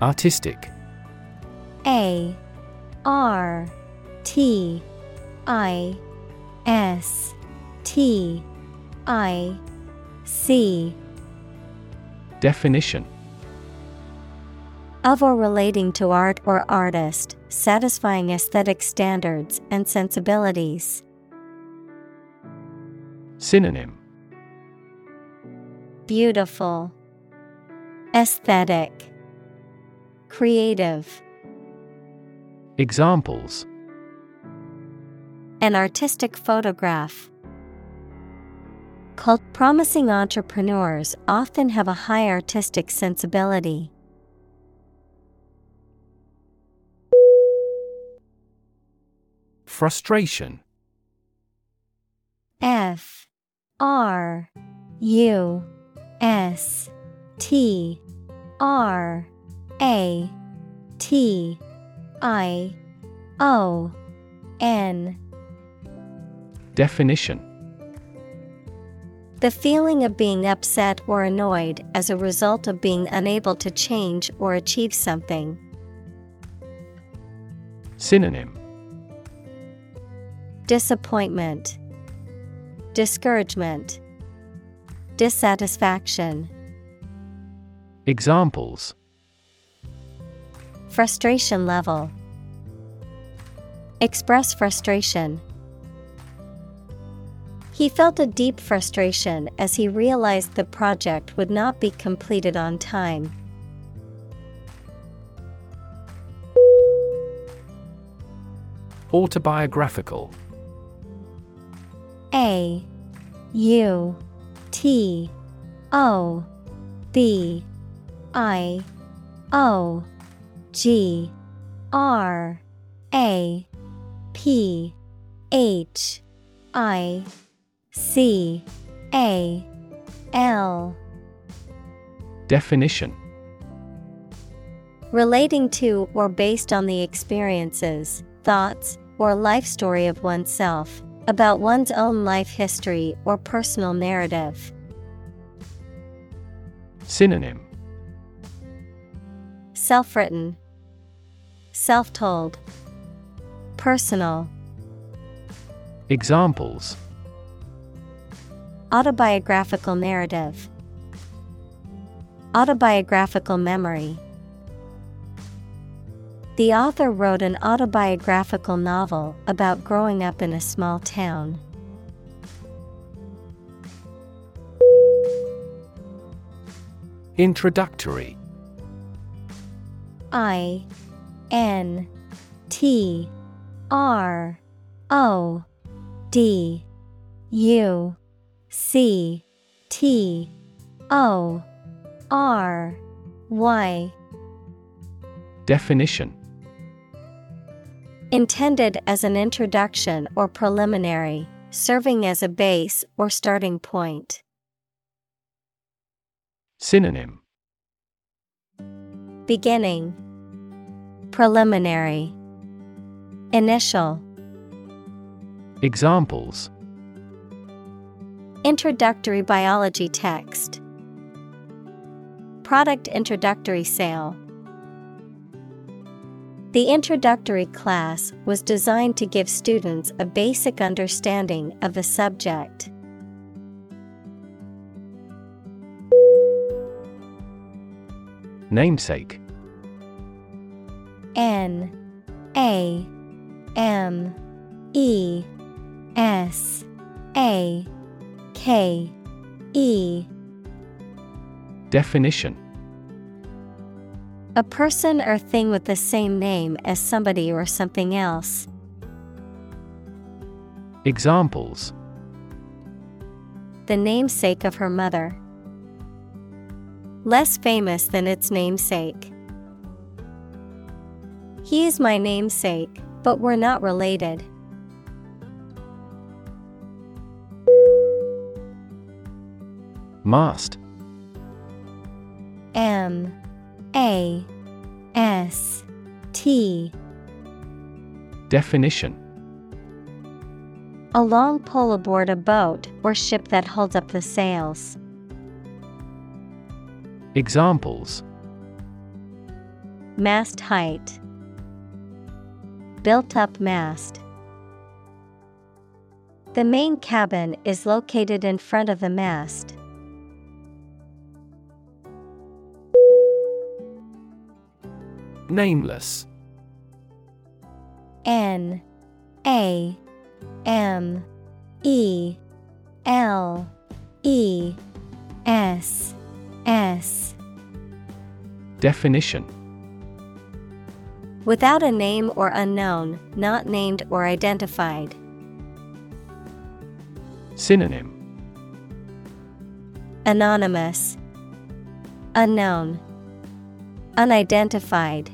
Artistic A R T I S T I C. Definition. Of or relating to art or artist, satisfying aesthetic standards and sensibilities. Synonym. Beautiful, Aesthetic, Creative. Examples. An artistic photograph. Cult promising entrepreneurs often have a high artistic sensibility. Frustration. F. R. U. S. T. R. A. T I O N. Definition. The feeling of being upset or annoyed as a result of being unable to change or achieve something. Synonym. Disappointment, Discouragement, Dissatisfaction. Examples Frustration level. Express frustration. He felt a deep frustration as he realized the project would not be completed on time. Autobiographical A U T O B I O G R A P H I C A L. Definition. Relating to or based on the experiences, thoughts, or life story of oneself, about one's own life history or personal narrative. Synonym. Self written, Self told, Personal, Examples Autobiographical narrative. Autobiographical memory. The author wrote an autobiographical novel about growing up in a small town. Introductory I N T R O D U C T O R Y. Definition. Intended as an introduction or preliminary, serving as a base or starting point. Synonym. Beginning Preliminary. Initial. Examples. Introductory biology text. Product introductory sale. The introductory class was designed to give students a basic understanding of the subject. Namesake N A M E S A K E Definition A person or thing with the same name as somebody or something else. Examples The namesake of her mother. Less famous than its namesake. He is my namesake, but we're not related. Mast M. A. S. T. Definition. A long pole aboard a boat or ship that holds up the sails. Examples. Mast height. Built up mast. The main cabin is located in front of the mast. Nameless N A M E L E S S Definition Without a name or unknown, not named or identified. Synonym Anonymous, Unknown, Unidentified.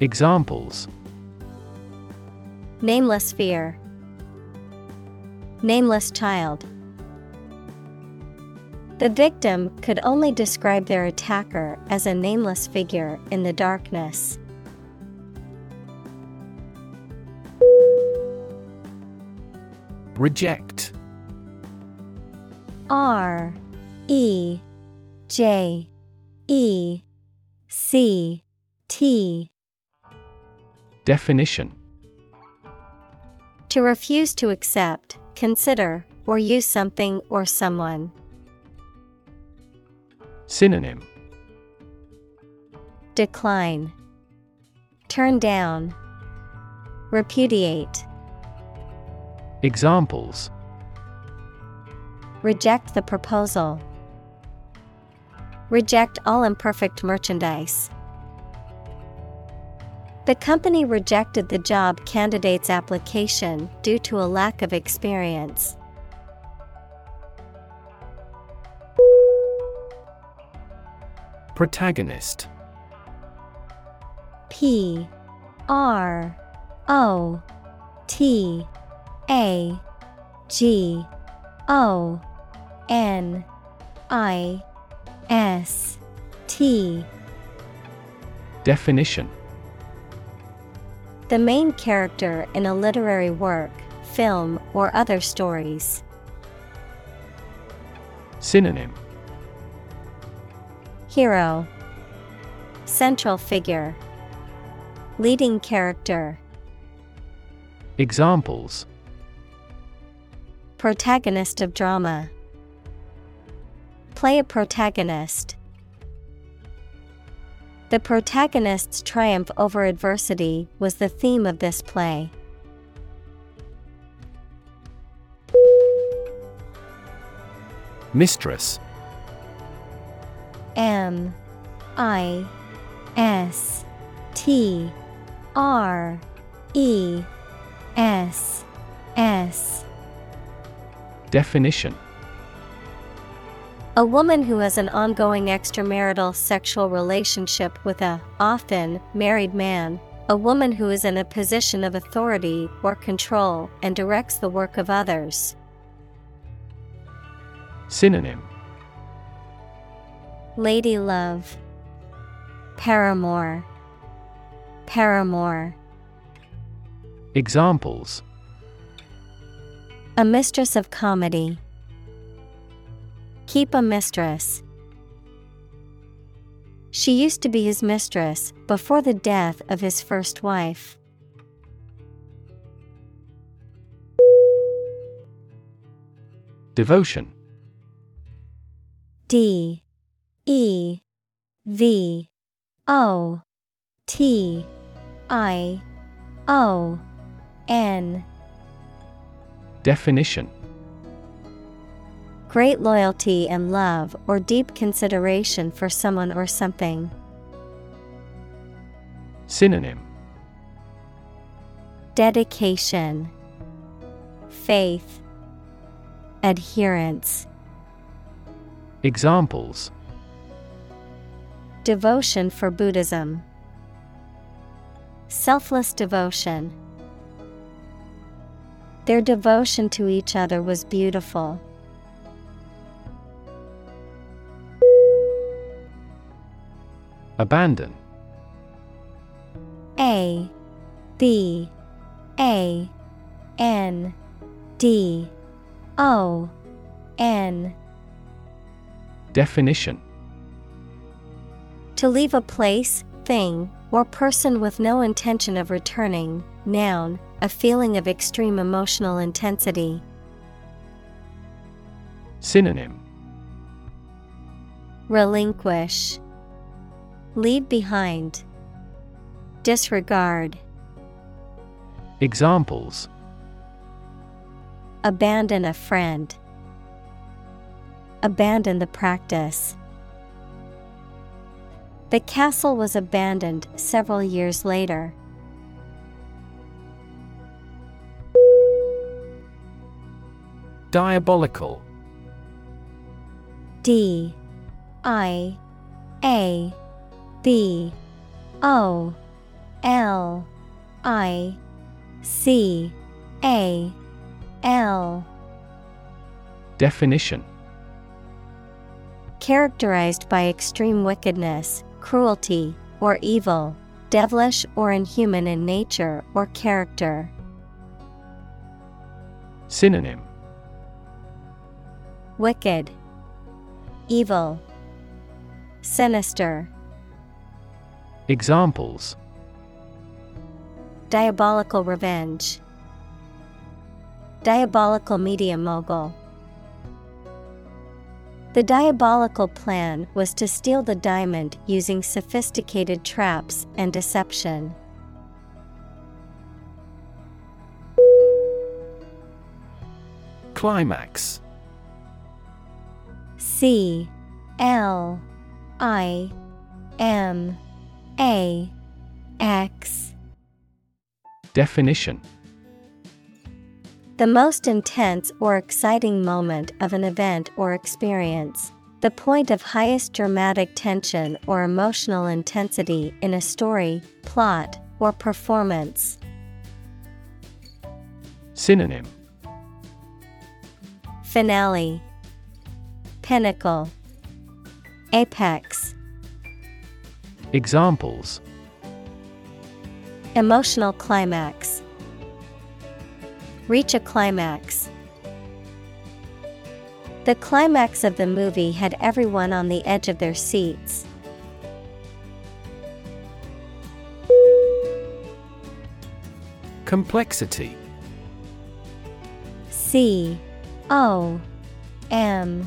Examples Nameless fear, Nameless child. The victim could only describe their attacker as a nameless figure in the darkness. Reject R E J E C T Definition To refuse to accept, consider, or use something or someone. Synonym Decline. Turn down. Repudiate. Examples Reject the proposal. Reject all imperfect merchandise. The company rejected the job candidate's application due to a lack of experience. Protagonist P R O T A G O N I S T. Definition. The main character in a literary work, film, or other stories. Synonym. Hero. Central figure. Leading character. Examples Protagonist of drama Play a protagonist. The protagonist's triumph over adversity was the theme of this play. Mistress M I S T R E S S Definition. A woman who has an ongoing extramarital sexual relationship with a, often, married man. A woman who is in a position of authority or control and directs the work of others. Synonym. Lady Love. Paramour. Paramour. Examples A mistress of comedy. Keep a mistress. She used to be his mistress before the death of his first wife. Devotion. D. E. V. O. T. I. O. N Definition. Great loyalty and love or deep consideration for someone or something. Synonym. Dedication, Faith, Adherence, Examples. Devotion for Buddhism, Selfless devotion. Their devotion to each other was beautiful. Abandon. A B A N D O N. Definition. To leave a place, thing, or person with no intention of returning, noun, a feeling of extreme emotional intensity. Synonym Relinquish, Leave behind, Disregard, Examples Abandon a friend, Abandon the practice. The castle was abandoned several years later. Diabolical. D I A B O L I C A L. Definition. Characterized by extreme wickedness, cruelty, or evil, devilish or inhuman in nature or character. Synonym Wicked, Evil, Sinister, Examples Diabolical revenge, Diabolical media mogul. The diabolical plan was to steal the diamond using sophisticated traps and deception. Climax C L I M A X Definition The most intense or exciting moment of an event or experience. The point of highest dramatic tension or emotional intensity in a story, plot, or performance. Synonym Finale Pinnacle Apex Examples Emotional climax Reach a climax. The climax of the movie had everyone on the edge of their seats. Complexity C O M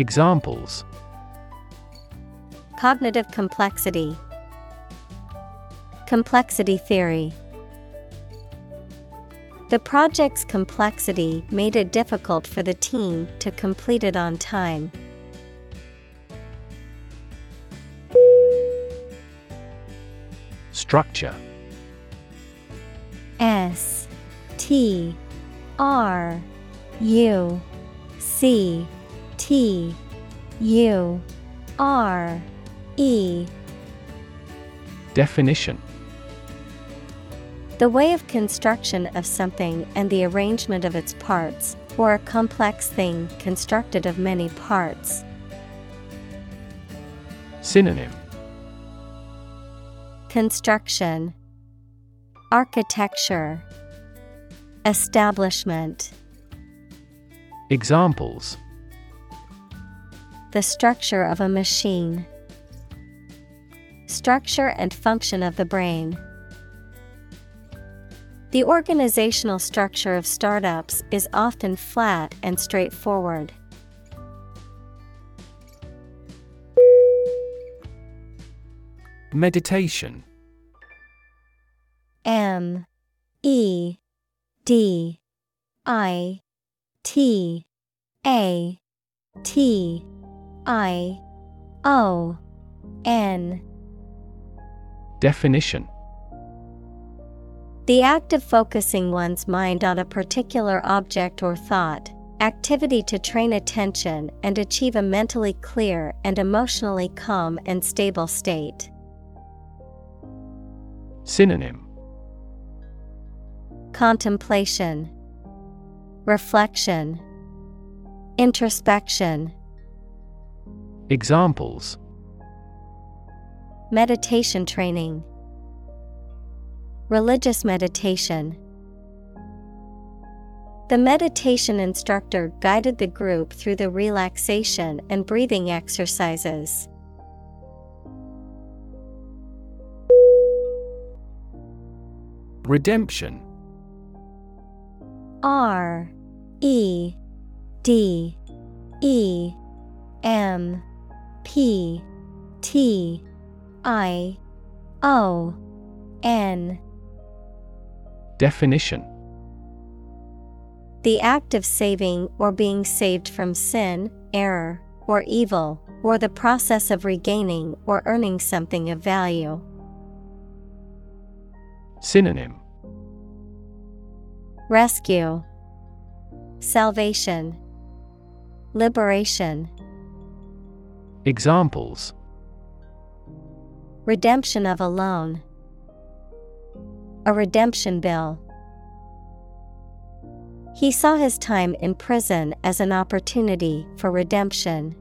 Examples Cognitive complexity, Complexity theory. The project's complexity made it difficult for the team to complete it on time. Structure S T R U C T U R E. Definition. The way of construction of something and the arrangement of its parts, or a complex thing constructed of many parts. Synonym. Construction. Architecture. Establishment. Examples The structure of a machine. Structure and function of the brain. The organizational structure of startups is often flat and straightforward. Meditation M E D I T A T I O N. Definition. The act of focusing one's mind on a particular object or thought, activity to train attention and achieve a mentally clear and emotionally calm and stable state. Synonym. Contemplation, Reflection, Introspection. Examples Meditation training, Religious meditation. The meditation instructor guided the group through the relaxation and breathing exercises. Redemption R E D E M P T I O N Definition. The act of saving or being saved from sin, error, or evil, or the process of regaining or earning something of value. Synonym. Rescue, Salvation, Liberation, Examples Redemption of a loan, a redemption bill. He saw his time in prison as an opportunity for redemption.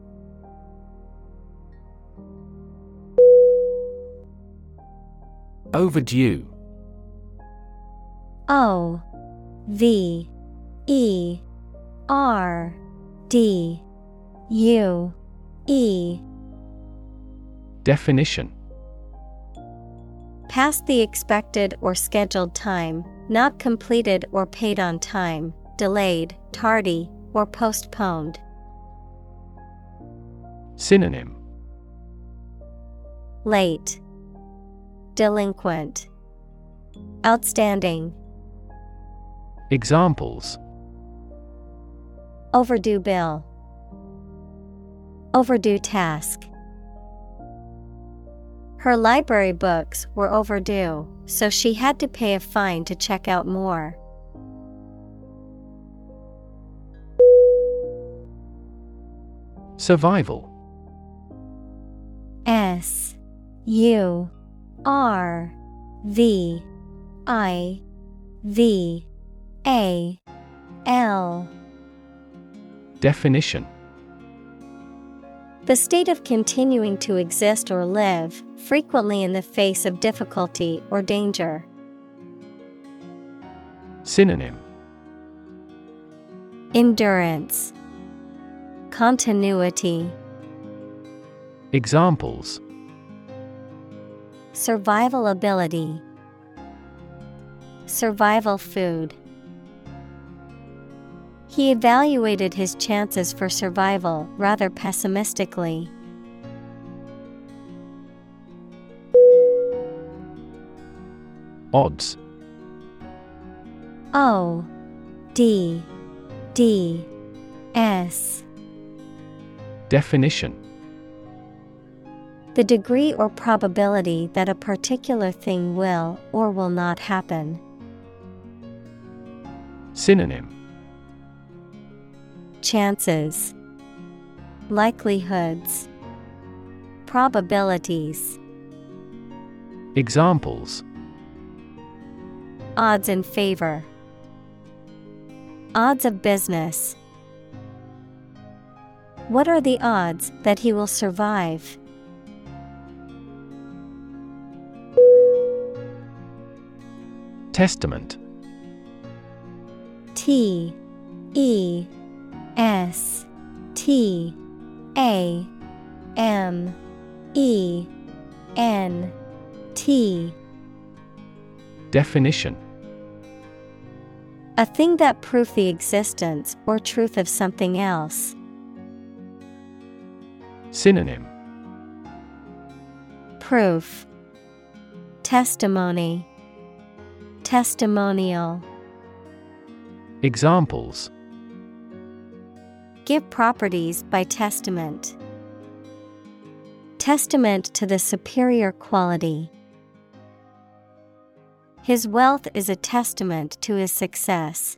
Overdue O V E R D U E. Definition. Past the expected or scheduled time, not completed or paid on time, delayed, tardy, or postponed. Synonym. Late, Delinquent, Outstanding, Examples. Overdue bill, Overdue task. Her library books were overdue, so she had to pay a fine to check out more. Survival S U R V I V A L Definition The state of continuing to exist or live, frequently in the face of difficulty or danger. Synonym. Endurance, Continuity, Examples. Survival ability, Survival food. He evaluated his chances for survival rather pessimistically. Odds O D D S Definition The degree or probability that a particular thing will or will not happen. Synonym Chances, Likelihoods, Probabilities. Examples Odds in favor. Odds of business. What are the odds that he will survive? Testament T E S T A M E N T. Definition. A thing that proves the existence or truth of something else. Synonym. Proof. Testimony. Testimonial. Examples Give properties by testament. Testament to the superior quality. His wealth is a testament to his success.